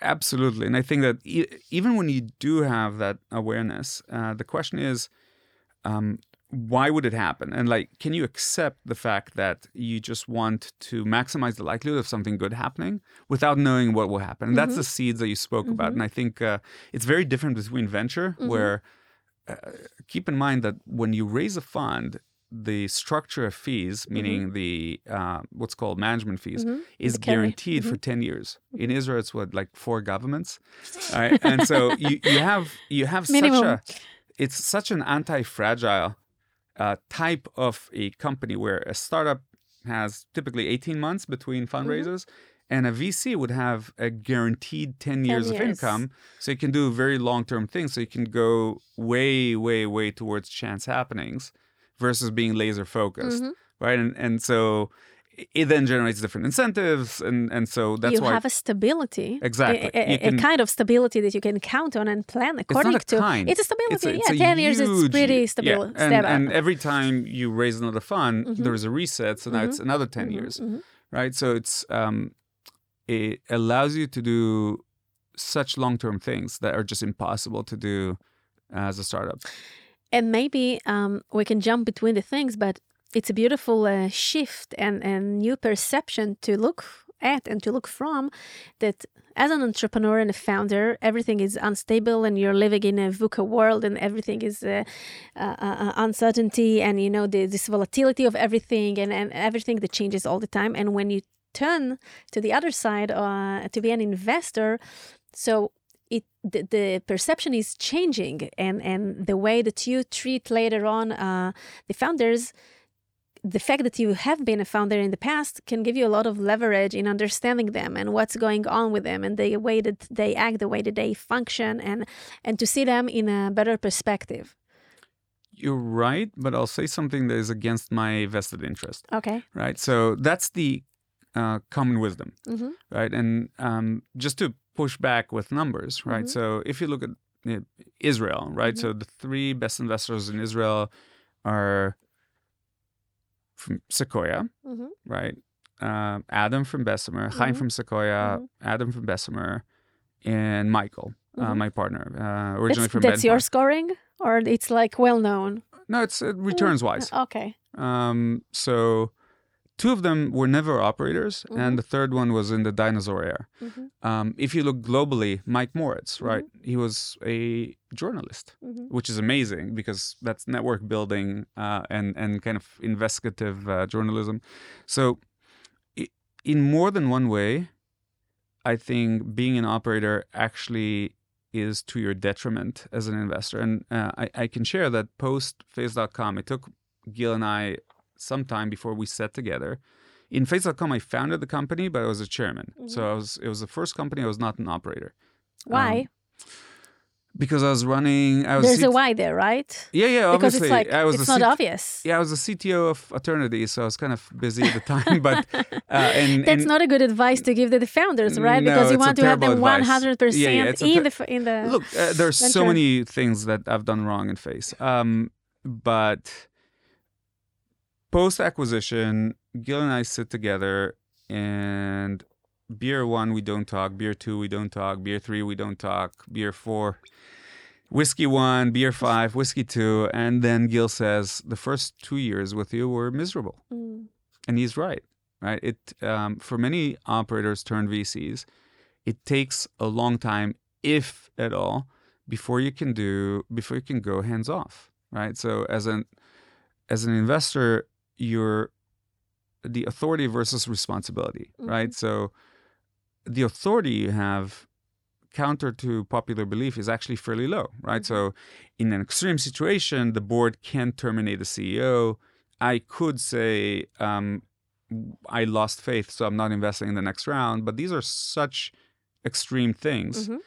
Absolutely, and I think that e- even when you do have that awareness, uh, the question is, um, why would it happen? And like, can you accept the fact that you just want to maximize the likelihood of something good happening without knowing what will happen? And that's the seeds that you spoke about. And I think uh, it's very different between venture, where uh, keep in mind that when you raise a fund, the structure of fees, meaning the uh, what's called management fees, Mhm. is guaranteed for ten years. In Israel, it's what like four governments, right? and so you, you have you have Minimum. such a it's such an anti-fragile uh, type of a company where a startup has typically 18 months between Mm-hmm. fundraisers and a VC would have a guaranteed 10 years, of years. income so you can do very long-term things so you can go way way way towards chance happenings versus being laser focused Mhm. right and and so it- then generates different incentives and and so that's why you have a stability, Exactly. a, a- You a kind of stability that you can count on and plan it's according not a to. kind. It's a stability. It's a- it's yeah, a ten years is huge- pretty yeah, stable. And, and every time you raise another fund, Mhm. there is a reset. So now it's another 10 Mhm, years, mhm. right? So it's um, it allows you to do such long term things that are just impossible to do as a startup. And maybe um, we can jump between the things, but it's a beautiful uh, shift and, and new perception to look at and to look from that as an entrepreneur and a founder, everything is unstable and you're living in a VUCA world and everything is uh, uh, uh, uncertainty and, you know, the, this volatility of everything and, and everything that changes all the time. And when you turn to the other side uh, to be an investor, so it the, the perception is changing and and the way that you treat later on uh, the founders the fact that you have been a founder in the past can give you a lot of leverage in understanding them and what's going on with them and the way that they act the way that they function and and to see them in a better perspective You're right, but I'll say something that is against my vested interest, okay right? So that's the uh, common wisdom. hmm right? And um, just to push back with numbers, right? Mhm. So if you look at Israel, right? Mhm. So the three best investors in Israel are from Sequoia, hmm right? Uh, Adam from Bessemer, Chaim Mhm. from Sequoia, Mhm. Adam from Bessemer, and Michael, uh, Mhm. my partner, uh, originally that's, from that's your Benfar. scoring or it's like well known No, it's uh, returns wise. okay Um, so two of them were never operators, Mhm. and the third one was in the dinosaur era. hmm Um, if you look globally, Mike Moritz, right? He was a journalist, hmm which is amazing because that's network building uh, and and kind of investigative uh, journalism. So, i- in more than one way, I think being an operator actually is to your detriment as an investor. And uh, I, I can share that post Face.com, it took Gil and I some time before we sat together. In Face.com, I founded the company, but I was a chairman. So I was it was the first company I was not an operator. why Um, because I was running. I was there's a why there right Yeah, yeah. because Obviously, it's like I was it's not CT obvious Yeah, I was the CTO of Eternity, so I was kind of busy at the time. But uh, and That's and not a good advice to give to the founders, right? No, because you a want to have them one hundred percent in ter- the in the. look, uh, there's so many things that I've done wrong in Face. Um, but post acquisition, Gil and I sit together, and beer one we don't talk, beer two we don't talk, beer three we don't talk, beer four. Whiskey one, beer five, whiskey two, and then Gil says the first two years with you were miserable. Mm, and he's right right it um, for many operators turned vcs it takes a long time if at all before you can do before you can go hands off right so as an as an investor you're the authority versus responsibility right so the authority you have counter to popular belief is actually fairly low right so in an extreme situation the board can terminate the ceo I could say um, I lost faith, so I'm not investing in the next round. But these are such extreme things. mhm.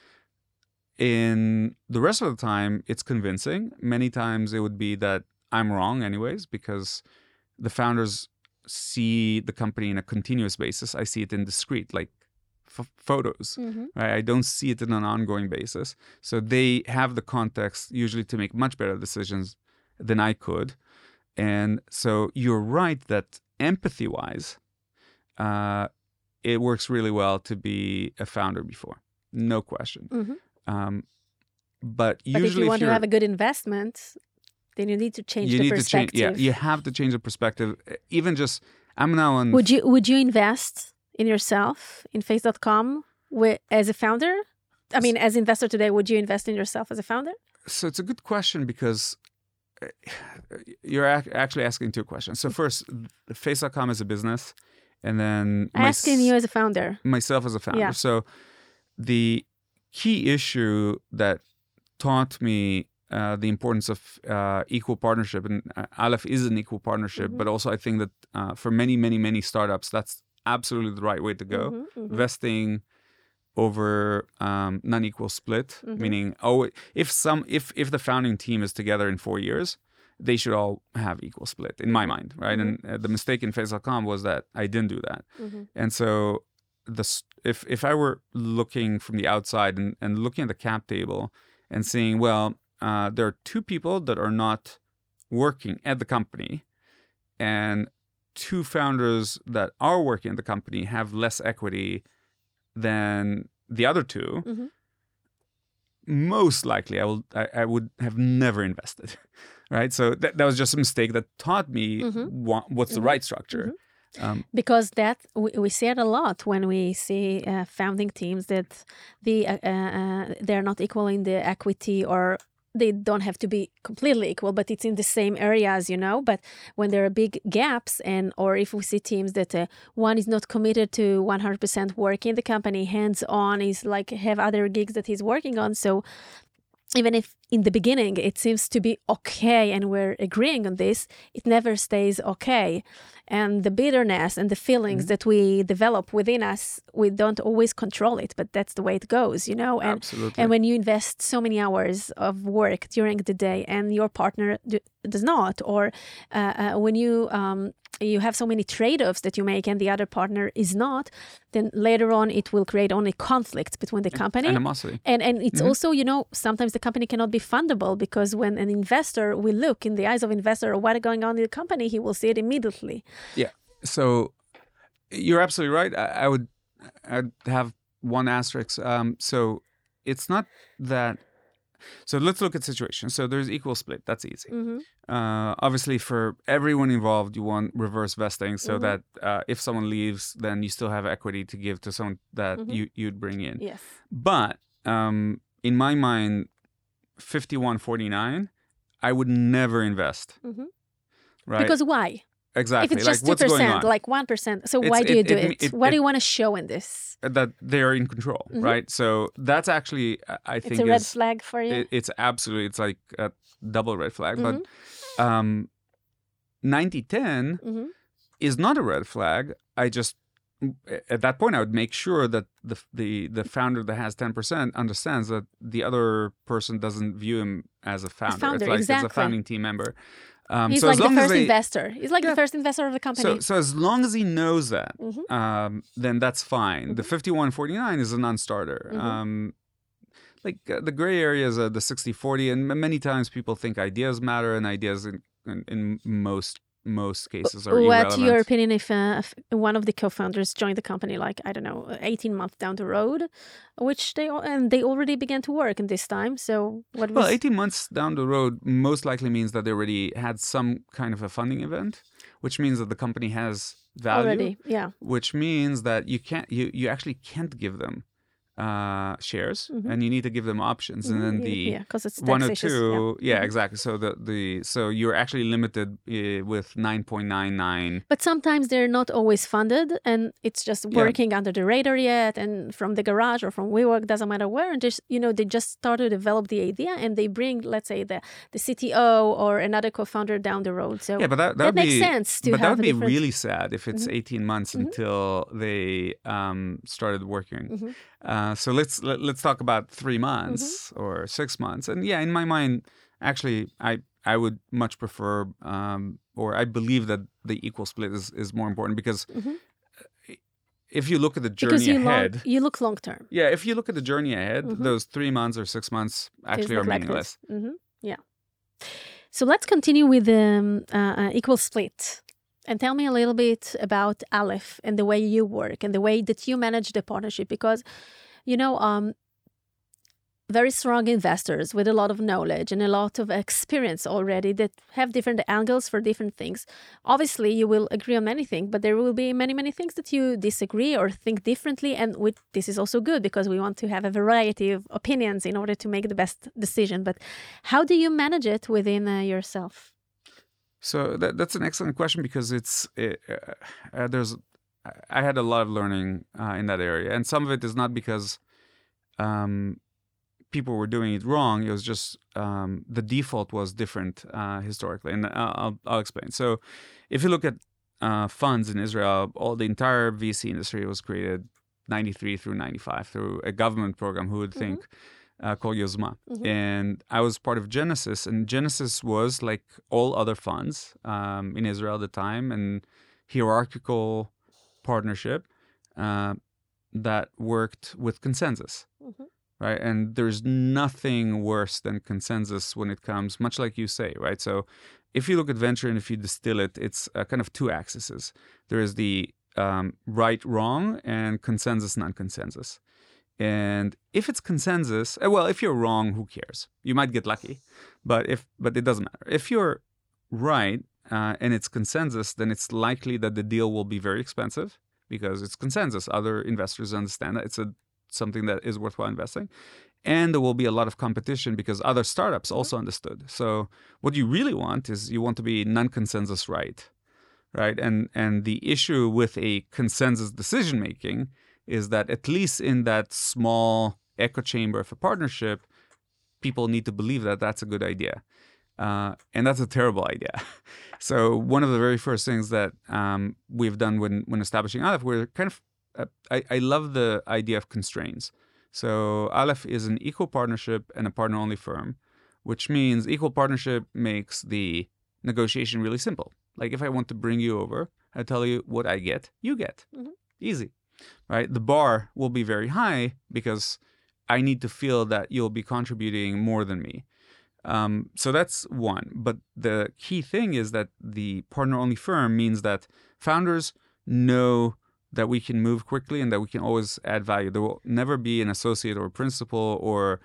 In the rest of the time, it's convincing. Many times it would be that I'm wrong, anyways, because the founders see the company in a continuous basis. I see it in discrete, like f- photos. Mhm. Right? I don't see it in an ongoing basis. So they have the context usually to make much better decisions than I could. And so you're right that empathy wise, uh, it works really well to be a founder before, no question. Mhm. Um, but But if you want to have a good investment, then you need to change you the need to change. perspective. Yeah, you have to change the perspective. Even just, I'm now on. Would you would you invest in yourself in Face.com wi- as a founder? I mean, as investor today, would you invest in yourself as a founder? so it's a good question because eh, you're actually asking two questions. So first, Face.com is a business, and then my Asking you as a founder. myself as a founder. Yeah. So the key issue that taught me uh, the importance of uh, equal partnership, and uh, Aleph is an equal partnership, Mhm. but also I think that uh, for many, many, many startups, that's absolutely the right way to go. Mhm, mhm. Vesting over um, non-equal split, Mhm. meaning oh, if some if if the founding team is together in four years, they should all have equal split in my mind, right? And uh, the mistake in Face.com was that I didn't do that. Mhm. And so the if if I were looking from the outside and, and looking at the cap table and seeing, well, uh, there are two people that are not working at the company, and two founders that are working at the company have less equity than the other 2 Mhm. most likely I will I, I would have never invested. Right. So that, that was just a mistake that taught me Mhm. wha- what's the Mhm. right structure. Um, because that we, we see it a lot when we see uh, founding teams that the uh, uh, they're not equal in the equity or they don't have to be completely equal but it's in the same areas you know but when there are big gaps and or if we see teams that uh, one is not committed to 100% work in the company hands on is like have other gigs that he's working on so even if in the beginning it seems to be okay and we're agreeing on this, it never stays okay. And the bitterness and the feelings Mm-hmm. that we develop within us, we don't always control it, but that's the way it goes, you know? And, absolutely. and when you invest so many hours of work during the day and your partner d- does not, or uh, uh, when you um, you have so many trade-offs that you make and the other partner is not, then later on it will create only conflict between the company animosity. and and it's Mhm. also you know sometimes the company cannot be fundable because when an investor will look in the eyes of investor what is going on in the company he will see it immediately So you're absolutely right. I, I would I'd have one asterisk. Um, so it's not that. So let's look at situations. So there's equal split. That's easy. mm-hmm. Uh, obviously, for everyone involved, you want reverse vesting so Mhm. that uh, if someone leaves, then you still have equity to give to someone that Mhm. you you'd bring in. yes But um, in my mind, 5149, I would never invest. Mhm. Right? because why exactly. if it's like just two what's going percent on? like one percent so It's- why do you it- do it- it, what do you want to show in this that they are in control, Mhm. right? So that's actually, I- think, it's a red flag for you it, it's absolutely, it's like a double red flag. Mhm. But um, 9010 Mhm. is not a red flag. I just, at that point, I would make sure that the the the founder that has 10% understands that the other person doesn't view him as a founder. founder, it's like it's exactly. a founding team member. Um, he's so like as the first they, investor he's like Yeah. the first investor of the company so, so as long as he knows that, Mhm. um, then that's fine. The Mhm. 5149 is a non-starter. Mhm. Um, like uh, the gray areas are the 60-40, and many times people think ideas matter, and ideas in, in, in most most cases are What's irrelevant. your opinion if, uh, if one of the co-founders joined the company like I don't know 18 months down the road, which they and they already began to work in this time. So what was Well, 18 months down the road most likely means that they already had some kind of a funding event, which means that the company has value. already? Yeah. which means that you can't you you actually can't give them uh shares Mhm. and you need to give them options and Mhm, then the yeah, because it's one or two yeah. yeah, Mhm. exactly so the the so you're actually limited uh, with 9.99 But sometimes they're not always funded, and it's just Yeah. working under the radar yet, and from the garage or from WeWork, doesn't matter where. And just you know, they just start to develop the idea, and they bring, let's say, the the CTO or another co-founder down the road. So yeah but that that, that makes be sense to but that would be different- really sad if it's Mhm. 18 months Mhm. until they um started working Mhm. Uh so let's let, let's talk about 3 months Mm-hmm. or 6 months and yeah in my mind actually i i would much prefer um or i believe that the equal split is is more important because Mhm. if you look at the because journey you ahead long, you look long term. yeah if you look at the journey ahead Mhm. those 3 months or 6 months actually are meaningless hmm Yeah. So let's continue with the um, uh, uh, equal split. And tell me a little bit about Aleph and the way you work and the way that you manage the partnership because, you know, um, very strong investors with a lot of knowledge and a lot of experience already that have different angles for different things. Obviously, you will agree on many things, but there will be many, many things that you disagree or think differently. And with, this is also good because we want to have a variety of opinions in order to make the best decision. But how do you manage it within uh, yourself? So that, that's an excellent question because it's it, uh, uh, there's I had a lot of learning uh, in that area, and some of it is not because um, people were doing it wrong. It was just um, the default was different uh, historically, and I'll, I'll, explain. So, if you look at uh, funds in Israel, all the entire VC industry was created 93 through 95 through a government program. Who would mm-hmm. think? Uh, called Yozma, mm-hmm. and I was part of Genesis, and Genesis was like all other funds um, in Israel at the time, and hierarchical partnership uh, that worked with consensus. Mm-hmm right? And there's nothing worse than consensus when it comes, much like you say, right? So if you look at venture and if you distill it, it's uh, kind of two axes. There is the um, right, wrong, and consensus, non consensus. And if it's consensus, uh, well, if you're wrong, who cares? You might get lucky, but if but it doesn't matter. If you're right uh, and it's consensus, then it's likely that the deal will be very expensive because it's consensus. Other investors understand that it's a something that is worthwhile investing. And there will be a lot of competition because other startups mm-hmm. also understood. So what you really want is you want to be non-consensus right, right? And and the issue with a consensus decision making is that at least in that small echo chamber of a partnership, people need to believe that that's a good idea. Uh, and that's a terrible idea. so one of the very first things that um, we've done when when establishing Aleph, we're kind of uh, I, I love the idea of constraints. So Aleph is an equal partnership and a partner only firm, which means equal partnership makes the negotiation really simple. Like if I want to bring you over, I tell you what I get, you get. Mm-hmm. Easy. Right? The bar will be very high because I need to feel that you'll be contributing more than me. Um, so that's one. But the key thing is that the partner only firm means that founders know that we can move quickly and that we can always add value. There will never be an associate or principal or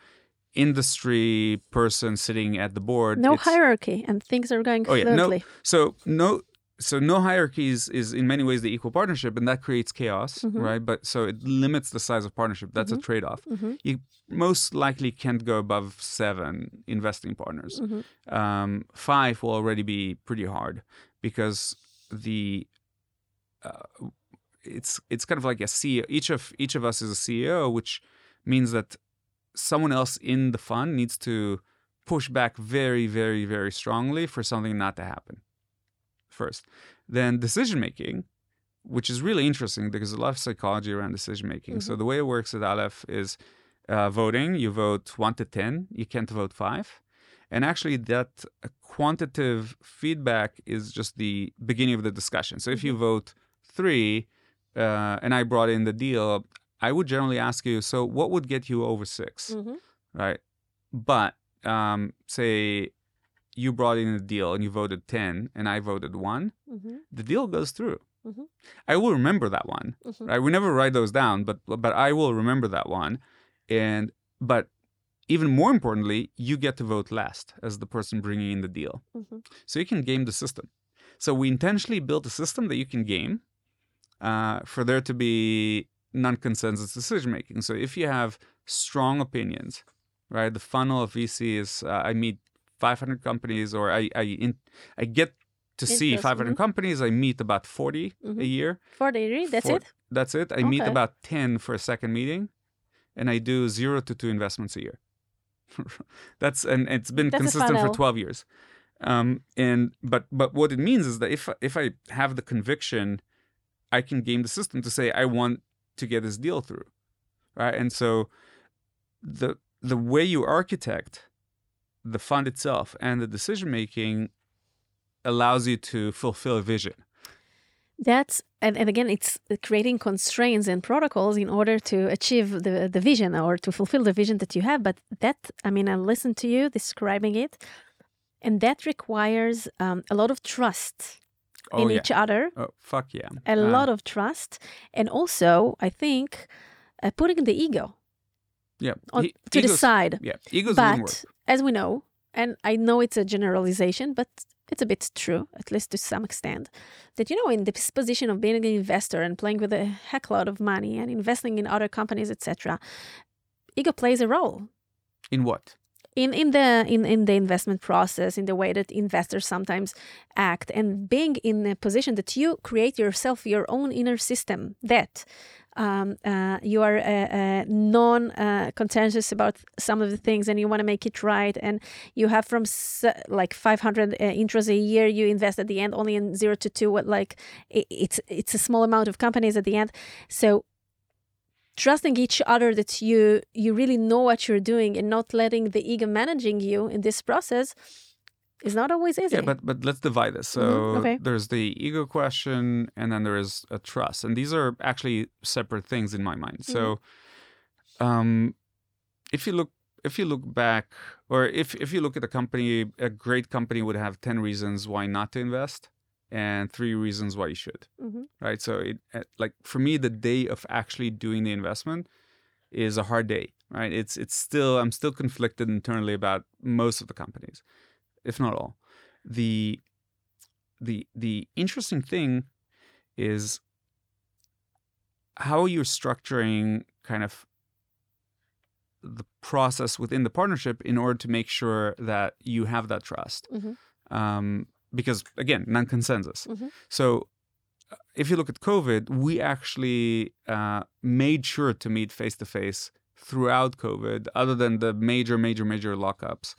industry person sitting at the board. No it's, hierarchy and things are going oh, yeah, No, so no so no hierarchies is in many ways the equal partnership and that creates chaos mm-hmm. right but so it limits the size of partnership that's mm-hmm. a trade-off mm-hmm. you most likely can't go above seven investing partners mm-hmm. um, five will already be pretty hard because the uh, it's it's kind of like a CEO. Each of each of us is a CEO, which means that someone else in the fund needs to push back very, very, very strongly for something not to happen. First, then decision making, which is really interesting because there's a lot of psychology around decision making. Mm-hmm. So the way it works at Aleph is uh, voting. You vote one to ten. You can't vote five. And actually, that quantitative feedback is just the beginning of the discussion. So if you mm-hmm. vote three, uh, and I brought in the deal, I would generally ask you, so what would get you over 6 mm-hmm. right? But um, say you brought in a deal and you voted 10 and I voted one, mm-hmm. the deal goes through. Mm-hmm. I will remember that one. Mm-hmm. Right? We never write those down, but but I will remember that one. And but even more importantly, you get to vote last as the person bringing in the deal. Mm-hmm. So you can game the system. So we intentionally built a system that you can game uh, for there to be non-consensus decision making. So if you have strong opinions, right? The funnel of VC is uh, I meet 500 companies, or I I in, I get to see 500 mm-hmm. companies. I meet about 40 mm-hmm. a year. 40, that's For, it. That's it. I okay. meet about 10 for a second meeting, and I do zero to two investments a year. that's and it's been that's consistent for 12 years. Um, and but but what it means is that if if I have the conviction I can game the system to say I want to get this deal through, right? And so the the way you architect the fund itself and the decision making allows you to fulfill a vision. That's and, and again it's creating constraints and protocols in order to achieve the, the vision or to fulfill the vision that you have. But that I mean I listened to you describing it, and that requires um, a lot of trust oh, in yeah. each other. Oh, fuck yeah. A uh, lot of trust. And also, I think, uh, putting the ego. Yeah. on, He- to egos- side. Yeah. Egos. But as we know, and I know it's a generalization, but it's a bit true, at least to some extent, that you know, in this position of being an investor and playing with a heck lot of money and investing in other companies, etc., ego plays a role In what? in in the in, in the investment process in the way that investors sometimes act and being in a position that you create yourself your own inner system that um, uh, you are uh, uh, non uh, contentious about some of the things and you want to make it right and you have from like 500 uh, intros a year you invest at the end only in 0 to 2 what like it, it's it's a small amount of companies at the end. So trusting each other that you you really know what you're doing and not letting the ego managing you in this process is not always easy. Yeah, but but let's divide this. So Mhm, okay. there's the ego question, and then there is a trust, and these are actually separate things in my mind. So, Mm-hmm. um, if you look if you look back, or if if you look at a company, a great company would have ten reasons why not to invest, and three reasons why you should. Mhm. Right. So it uh, like for me, the day of actually doing the investment is a hard day. Right. It's it's still I'm still conflicted internally about most of the companies if not all. The the the interesting thing is how you're structuring kind of the process within the partnership in order to make sure that you have that trust. Mhm. Um, because again, non-consensus. Mhm. So uh, if you look at COVID, we actually uh, made sure to meet face to face throughout COVID, other than the major, major, major lockups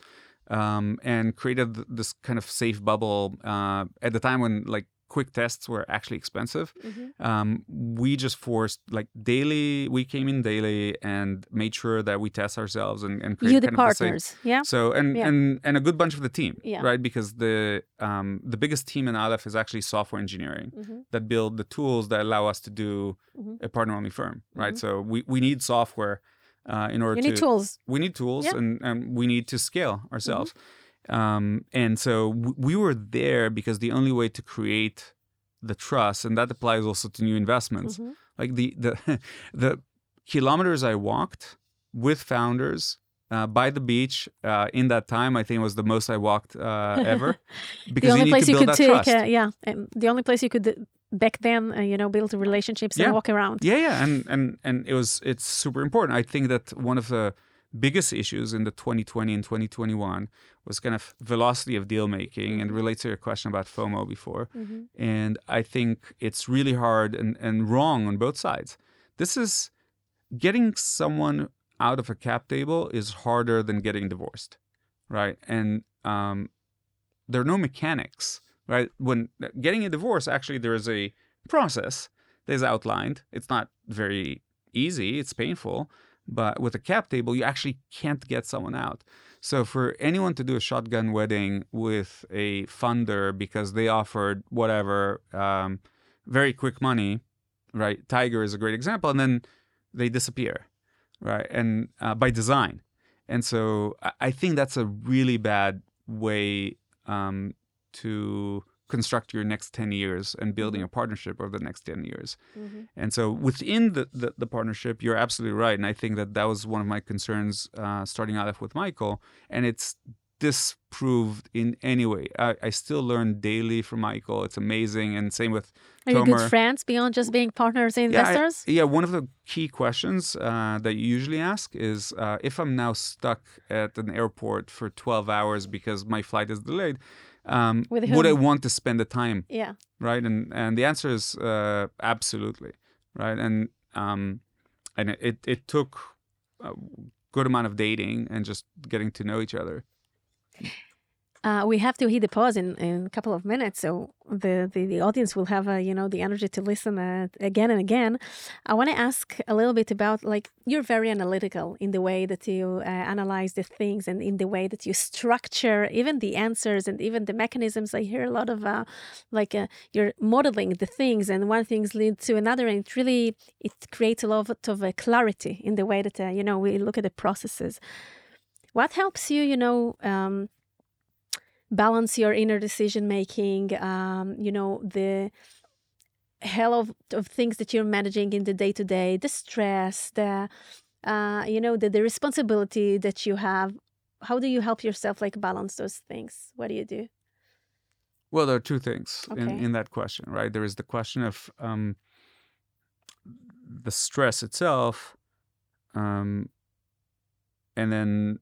um, and created this kind of safe bubble uh, at the time when like quick tests were actually expensive. Mhm. Um, we just forced like daily. We came in daily and made sure that we test ourselves and, and create You the of the partners, yeah. so and Yeah. and and a good bunch of the team, Yeah. right? Because the um, the biggest team in Aleph is actually software engineering Mhm. that build the tools that allow us to do Mhm. a partner only firm, right? Mhm. So we we need software uh, in order You to need tools. we need tools Yeah. Mm-hmm. and, and we need to scale ourselves um, and so w- we were there because the only way to create the trust and that applies also to new investments Mhm. like the the the kilometers i walked with founders uh, by the beach uh, in that time i think was the most i walked uh, ever because the only you need place to you could that take, trust uh, yeah, the only place you could uh, back then, uh, you know, build relationships Yeah. and walk around. Yeah, yeah, and and and it was it's super important. I think that one of the biggest issues in the 2020 and 2021 was kind of velocity of deal making and relates to your question about FOMO before. Mhm. And I think it's really hard and, and wrong on both sides. This is getting someone out of a cap table is harder than getting divorced, right? And um, there are no mechanics, right? When getting a divorce, actually, there is a process that is outlined. It's not very easy, it's painful. But with a cap table, you actually can't get someone out. So for anyone to do a shotgun wedding with a funder because they offered whatever um, very quick money, right? Tiger is a great example, and then they disappear, right? And uh, by design, and so I- think that's a really bad way um, to construct your next 10 years and building a partnership over the next 10 years. Mhm. And so within the, the, the partnership, you're absolutely right. And I think that that was one of my concerns uh, starting out with Michael. And it's disproved in any way. I, I still learn daily from Michael. It's amazing. And same with Are you Tomer. good friends beyond just being partners and Yeah, I- investors? Yeah, one of the key questions uh, that you usually ask is uh, if I'm now stuck at an airport for 12 hours because my flight is delayed, um, would I want to spend the time? yeah. Right, and and the answer is uh, absolutely, right, and um, and it- it it took a good amount of dating and just getting to know each other. Uh, we have to hit the pause in, in a couple of minutes, so the, the, the audience will have uh, you know the energy to listen uh, again and again. I want to ask a little bit about like you're very analytical in the way that you uh, analyze the things and in the way that you structure even the answers and even the mechanisms. I hear a lot of uh, like uh, you're modeling the things and one things lead to another, and it really it creates a lot of clarity in the way that you know we look at the processes. What helps you, you know? Um, balance your inner decision making um, you know the hell of, of things that you're managing in the day to day the stress the uh, you know, the, the responsibility that you have. How do you help yourself like balance those things? What do you do? Well, there are two things in, in that question, right? There is the question of um, the stress itself, um, and then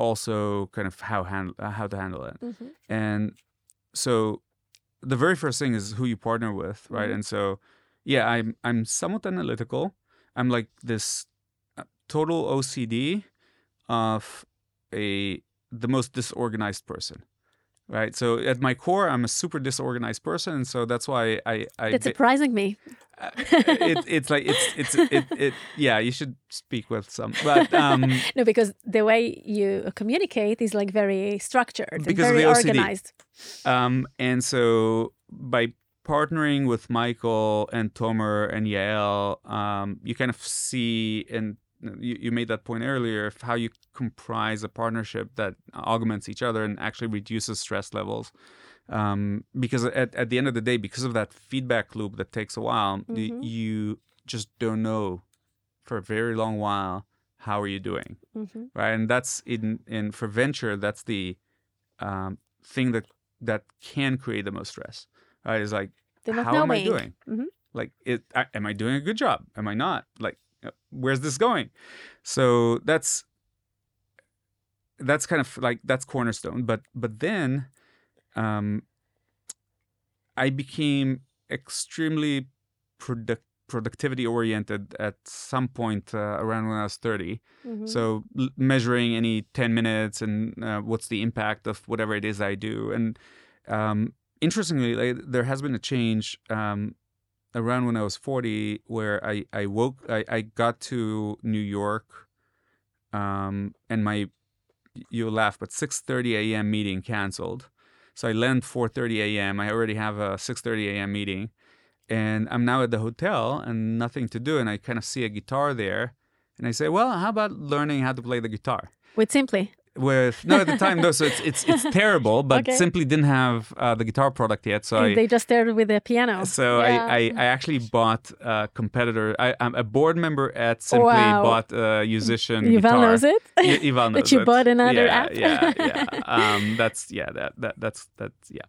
also kind of how handle uh, how to handle it. Mm-hmm. And so, the very first thing is who you partner with, right? Mhm. And so, yeah, I'm I'm somewhat analytical. I'm like this uh, total OCD of a the most disorganized person. Right. So at my core, I'm a super disorganized person, and so that's why I I That's surprising me. uh, it, it's like it's it's it, it yeah you should speak with some but um No, because the way you communicate is like very structured and very organized. um and so by partnering with Michael and Tomer and Yael um you kind of see and you, you made that point earlier of how you comprise a partnership that augments each other and actually reduces stress levels. Um, because at, at the end of the day because of that feedback loop that takes a while Mhm. you just don't know for a very long while how are you doing hmm right? And that's in in for venture that's the um, thing that that can create the most stress right? Is like how am i doing? Mhm. like it I, am i doing a good job? Am i not? Like where's this going so that's that's kind of like that's cornerstone but but then um i became extremely product productivity oriented at some point uh, around when i was 30 Mhm. so l- measuring any 10 minutes and uh, what's the impact of whatever it is I do. And um, interestingly, like, there has been a change um, around when I was 40 where I, I woke, I, I got to New York um, and my, you'll laugh, but 6.30 a.m. meeting canceled. So I land 4.30 a.m. I already have a 6.30 a.m. meeting and I'm now at the hotel and nothing to do. And I kind of see a guitar there and I say, well, how about learning how to play the guitar? With Simply. With no, at the time, no. So it's it's it's terrible, but Okay. simply didn't have uh, the guitar product yet. So I they just started with the piano. so Yeah. I, I I actually bought a competitor. I, I'm a board member at Simply. Wow. Bought a musician guitar. knows it. Y- knows That you it. bought another yeah, app. yeah, yeah. Um, that's yeah, that that that's that's yeah.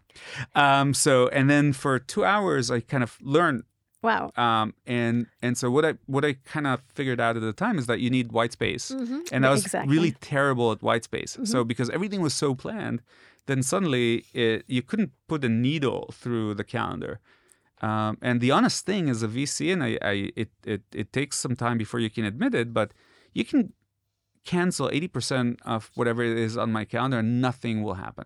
Um, so and then for two hours, I kind of learned wow. um, and and so what I what I kind of figured out at the time is that you need white space, Mhm. and I was Exactly. Mm-hmm. really terrible at white space. So because everything was so planned, then suddenly it, you couldn't put a needle through the calendar. Um, and the honest thing is a VC, and I, I it, it it takes some time before you can admit it, but you can cancel eighty percent of whatever it is on my calendar, and nothing will happen.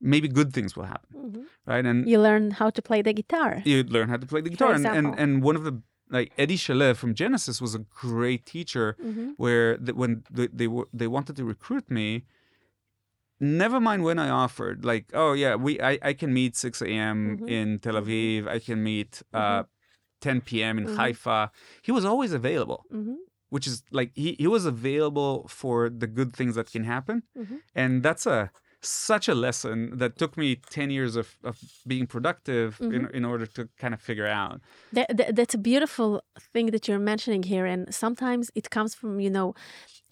Maybe good things will happen, Mhm. right? And You learn how to play the guitar. you learn how to play the guitar. And, and and one of the like Eddy Shalev from Genesis was a great teacher. Mhm. Where the, when they they, were, they wanted to recruit me, never mind when I offered. Like, oh yeah, we I, I can meet 6 a.m. Mhm. in Tel Aviv. I can meet uh, 10 p.m. in Mhm. Haifa. He was always available, which is like he, he was available for the good things that can happen, and that's a such a lesson that took me 10 years of, of being productive in, Mm-hmm. in order to kind of figure out That, that, that's a beautiful thing that you're mentioning here. And sometimes it comes from, you know,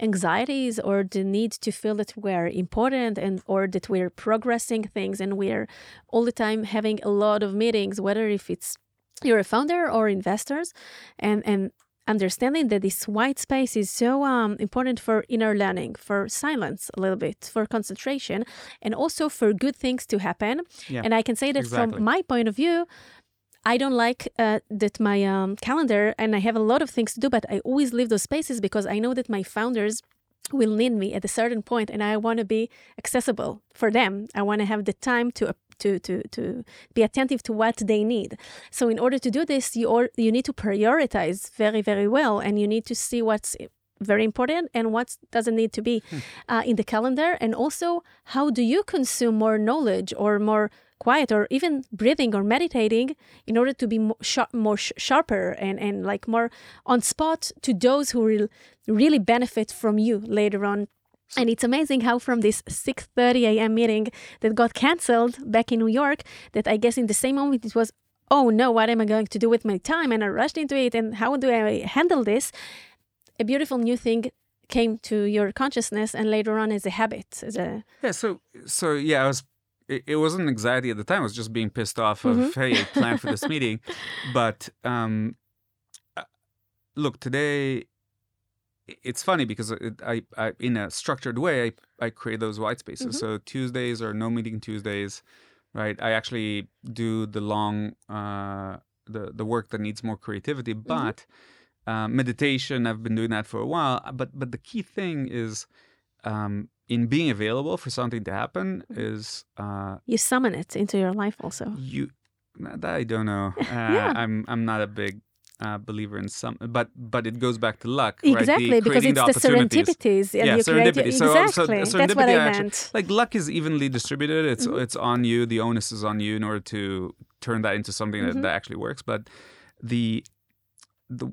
anxieties or the need to feel that we're important and or that we're progressing things and we're all the time having a lot of meetings, whether if it's you're a founder or investors and and understanding that this white space is so um, important for inner learning for silence a little bit for concentration and also for good things to happen Yeah, and i can say that exactly. from my point of view I don't like uh, that my um, calendar, and I have a lot of things to do, but I always leave those spaces because I know that my founders will need me at a certain point, and I want to be accessible for them. I want to have the time to to to to be attentive to what they need. So in order to do this, you or, you need to prioritize very very well, and you need to see what's very important and what doesn't need to be uh, in the calendar and also how do you consume more knowledge or more quiet or even breathing or meditating in order to be more, sharp, more sh- sharper and, and like more on spot to those who will really benefit from you later on and it's amazing how from this 6:30 a.m. meeting that got canceled back in New York that I guess in the same moment it was oh no what am I going to do with my time and I rushed into it and how do I handle this a beautiful new thing came to your consciousness and later on as a habit as a Yeah, so so yeah, I was. It, it wasn't anxiety at the time. I was just being pissed off of Mhm. hey, I planned for this meeting, but um, uh, look today. It's funny because it, I, I, in a structured way, I, I create those white spaces. Mhm. So Tuesdays are no meeting Tuesdays, right? I actually do the long, uh, the the work that needs more creativity, but uh, meditation. I've been doing that for a while. But but the key thing is um, in being available for something to happen Mhm. is uh, you summon it into your life also you. That I don't know. Uh, Yeah. I'm I'm not a big uh, believer in some, but but it goes back to luck, right? The exactly because it's the, opportunities. serendipities and Yeah, you create serendipity. So- so exactly that's what I actually- meant Like luck is evenly distributed. It's Mhm. it's on you. The onus is on you in order to turn that into something Mhm. that, that actually works. But the the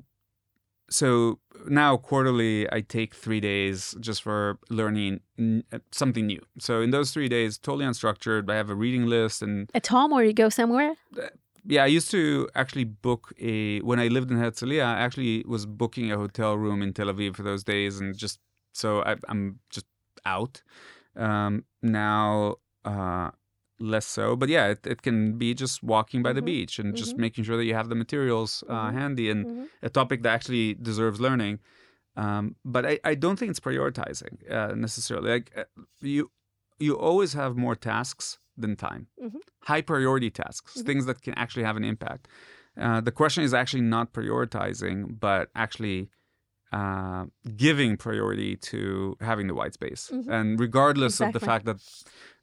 so now quarterly I take three days just for learning n- something new. So in those three days, totally unstructured. I have a reading list and at home or you go somewhere yeah, I used to actually book a when I lived in Herzliya. I actually was booking a hotel room in Tel Aviv for those days, and just so I, I'm just out um, now. Uh, less so, but yeah, it, it can be just walking by the Mhm, beach and just mhm. making sure that you have the materials uh, Mhm, handy and Mhm. a topic that actually deserves learning. Um, but I, I don't think it's prioritizing uh, necessarily. Like uh, you, you always have more tasks than time. Mhm. High priority tasks, Mhm. things that can actually have an impact. Uh, the question is actually not prioritizing, but actually uh, giving priority to having the white space. Mhm. And regardless of the fact that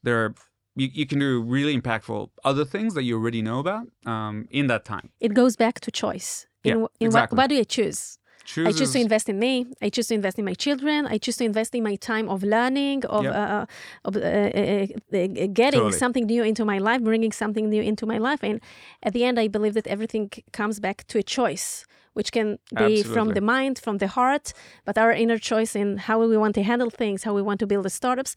there are, you, you can do really impactful other things that you already know about um, in that time. it goes back to choice in, Yeah, in exactly. what, what do you choose Choose I choose to invest in me. I choose to invest in my children. I choose to invest in my time of learning, of Yep. uh, of uh, uh, uh, getting Totally. something new into my life, bringing something new into my life. And at the end, I believe that everything comes back to a choice, which can be from the mind, from the heart, but our inner choice in how we want to handle things, how we want to build the startups.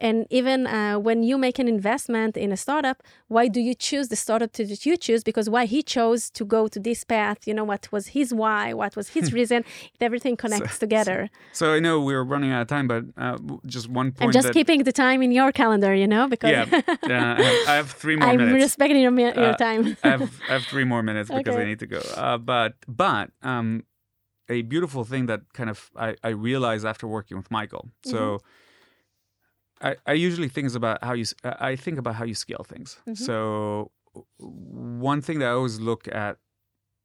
And even uh, when you make an investment in a startup, why do you choose the startup to, that you choose? Because why he chose to go to this path, you know, what was his why, what was his reason, everything connects together. So I know we're running out of time, but uh, just one point. I'm just that, keeping the time in your calendar, you know, because Yeah, uh, I, have, I have three more minutes. I'm minutes. respecting your, your Uh, time. I have I have three more minutes because I need to go. Uh, but but um, a beautiful thing that kind of I, I realized after working with Michael. So Mm-hmm. I, I usually think about how you I think about how you scale things. Mhm. So one thing that I always look at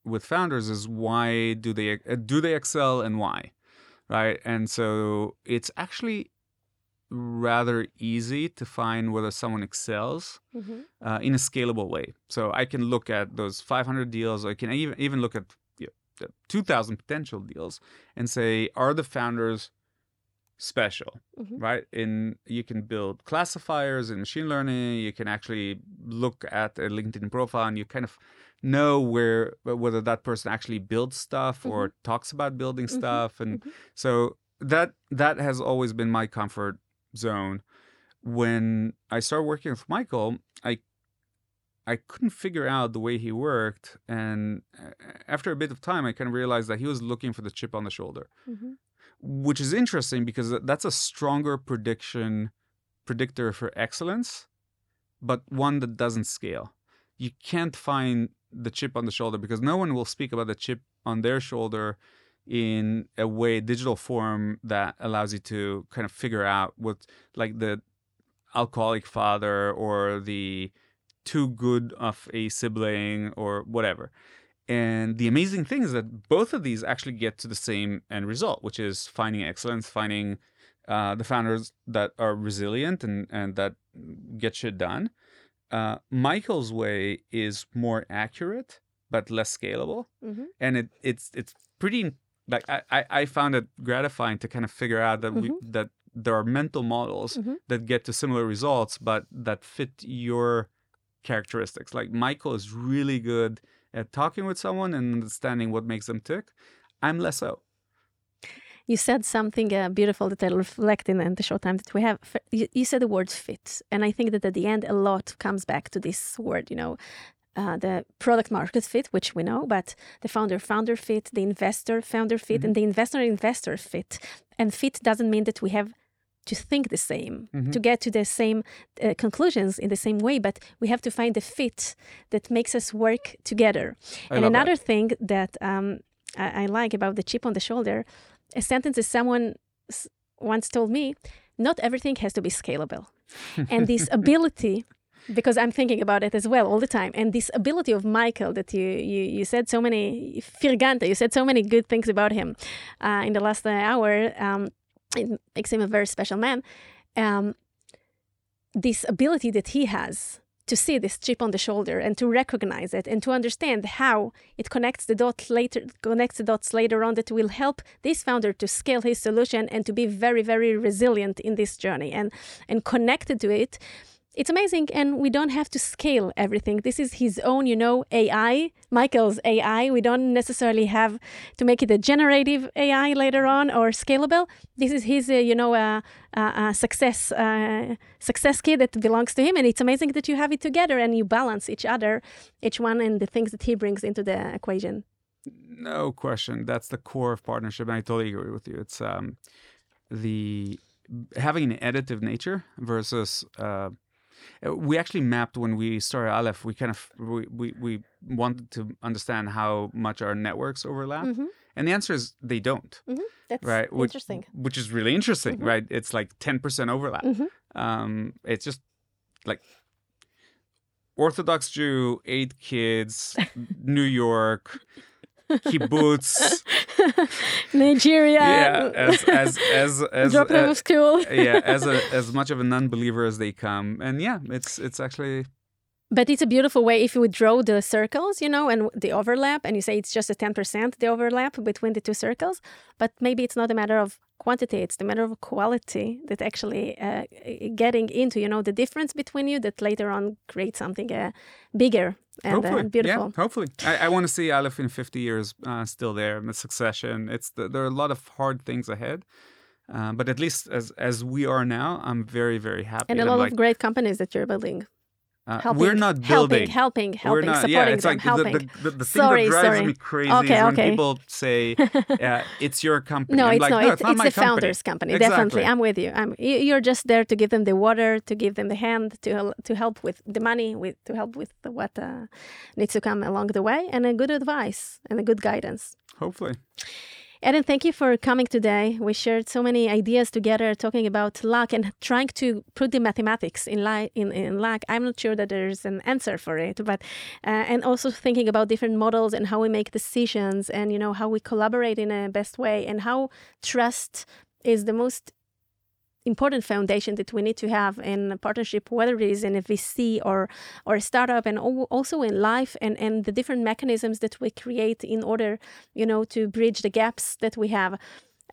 with founders is why do they uh, do they excel and why, right? And so it's actually rather easy to find whether someone excels Mhm. uh, in a scalable way. So I can look at those 500 deals. I can even even look at you know, 2,000 potential deals and say, are the founders special? Mhm. Right? In you can build classifiers in machine learning. You can actually look at a LinkedIn profile and you kind of know where whether that person actually builds stuff or talks about building Mhm. stuff and Mhm. so that that has always been my comfort zone when i started working with michael i i couldn't figure out the way he worked and after a bit of time i kind of realized that he was looking for the chip on the shoulder Mhm. Which is interesting because that's a stronger prediction predictor for excellence but one that doesn't scale. You can't find the chip on the shoulder because no one will speak about the chip on their shoulder in a way digital form that allows you to kind of figure out what like the alcoholic father or the too good of a sibling or whatever and the amazing thing is that both of these actually get to the same end result which is finding excellence finding uh, the founders that are resilient and, and that get shit done uh, michael's way is more accurate but less scalable Mhm. and it it's it's pretty like I, I found it gratifying to kind of figure out that we that there are mental models Mhm. that get to similar results but that fit your characteristics like michael is really good at talking with someone and understanding what makes them tick i'm less so You said something uh, beautiful that I'll reflect in, the short time that we have. You, you said the word fit. And I think that at the end, a lot comes back to this word, you know. uh, the product market fit, which we know, but the founder founder fit, the investor founder fit, Mm-hmm. and the investor investor fit. And fit doesn't mean that we have to think the same, Mm-hmm. to get to the same uh, conclusions in the same way, but we have to find a fit that makes us work together. I and love that. another thing that um, I, I like about the chip on the shoulder, a sentence that someone s- once told me not everything has to be scalable. and this ability, because I'm thinking about it as well all the time, and this ability of Michael that you you, you said so many, Firgante, you said so many good things about him uh, in the last uh, hour. Um, it makes him a very special man. Um, this ability that he has to see this chip on the shoulder and to recognize it and to understand how it connects the dots later connects the dots later on that will help this founder to scale his solution and to be very very resilient in this journey and and connected to it it's amazing and we don't have to scale everything this is his own you know ai michael's ai we don't necessarily have to make it a generative ai later on or scalable this is his uh, you know uh, uh, uh, success uh, success key that belongs to him and it's amazing that you have it together and you balance each other each one and the things that he brings into the equation No question. That's the core of partnership, and I totally agree with you. It's um, the having an additive nature versus. Uh, we actually mapped when we started Aleph. We kind of we, we, we wanted to understand how much our networks overlap, Mhm. and the answer is they don't. that's Right, which, interesting Which is really interesting, Mhm. right? It's like ten percent overlap. Mhm. Um, it's just like Orthodox Jew, eight kids, New York, kibbutz. nigeria. Yeah, as as as as drop them uh, of school. yeah, as a, as much of a non-believer as they come, and yeah, it's it's actually But it's a beautiful way if you would draw the circles, you know, and the overlap, and you say it's just a 10% the overlap between the two circles. But maybe it's not a matter of quantity, it's the matter of quality that actually uh, getting into, you know, the difference between you that later on creates something uh, bigger and hopefully uh, beautiful. Yeah, hopefully, I, I want to see Aleph in 50 years uh, still there in the succession. It's the, there are a lot of hard things ahead. Uh, but at least as as we are now, I'm very very happy. And a lot like, of great companies that you're building. Uh, Helping, we're not building. helping, helping, helping, we're not. supporting Yeah, it's them, like the, helping. the, the, the thing Sorry, that drives sorry. me crazy Okay, is when okay. people say uh, it's your company. No, I'm it's like, not. no, it's, it's not it's the company. founder's company. Exactly. Definitely, I'm with you. I'm. you- You're just there to give them the water, to give them the hand, to to help with the money, with to help with the, what uh, needs to come along the way, and a good advice and a good guidance. Hopefully. Eden, thank you for coming today. We shared so many ideas together, talking about luck and trying to put the mathematics in, li- in, in luck. I'm not sure that there's an answer for it, but uh, and also thinking about different models and how we make decisions, and you know how we collaborate in a best way, and how trust is the most important foundation that we need to have in a partnership, whether it is in a VC or or a startup, and also in life, and and the different mechanisms that we create in order, you know, to bridge the gaps that we have.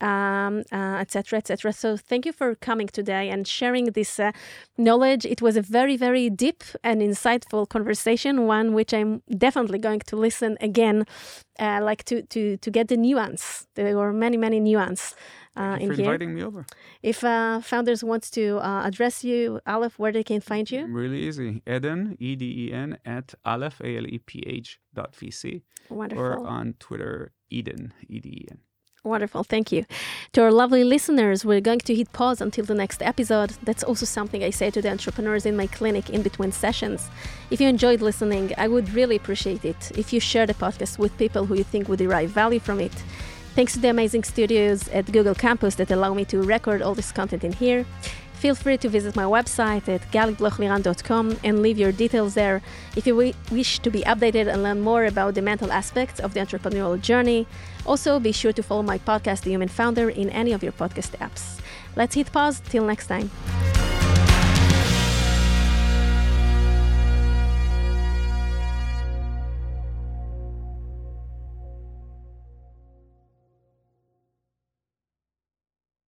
Um, uh, et cetera, et cetera. So, thank you for coming today and sharing this uh, knowledge. It was a very, very deep and insightful conversation, one which I'm definitely going to listen again, uh, like to to to get the nuance. There were many, many nuance uh, Thank you for here. inviting me over. If uh, founders wants to uh, address you, Aleph, where they can find you? Really easy. Eden, E D E N, at Aleph, A L E P H dot VC. Wonderful. Or on Twitter, Eden, E D E N. Wonderful. Thank you. To our lovely listeners, we're going to hit pause until the next episode. That's also something I say to the entrepreneurs in my clinic in between sessions. If you enjoyed listening, I would really appreciate it if you share the podcast with people who you think would derive value from it. Thanks to the amazing studios at Google Campus that allow me to record all this content in here. Feel free to visit my website at galiblochliran.com and leave your details there if you wish to be updated and learn more about the mental aspects of the entrepreneurial journey. Also, be sure to follow my podcast, The Human Founder, in any of your podcast apps. Let's hit pause. Till next time.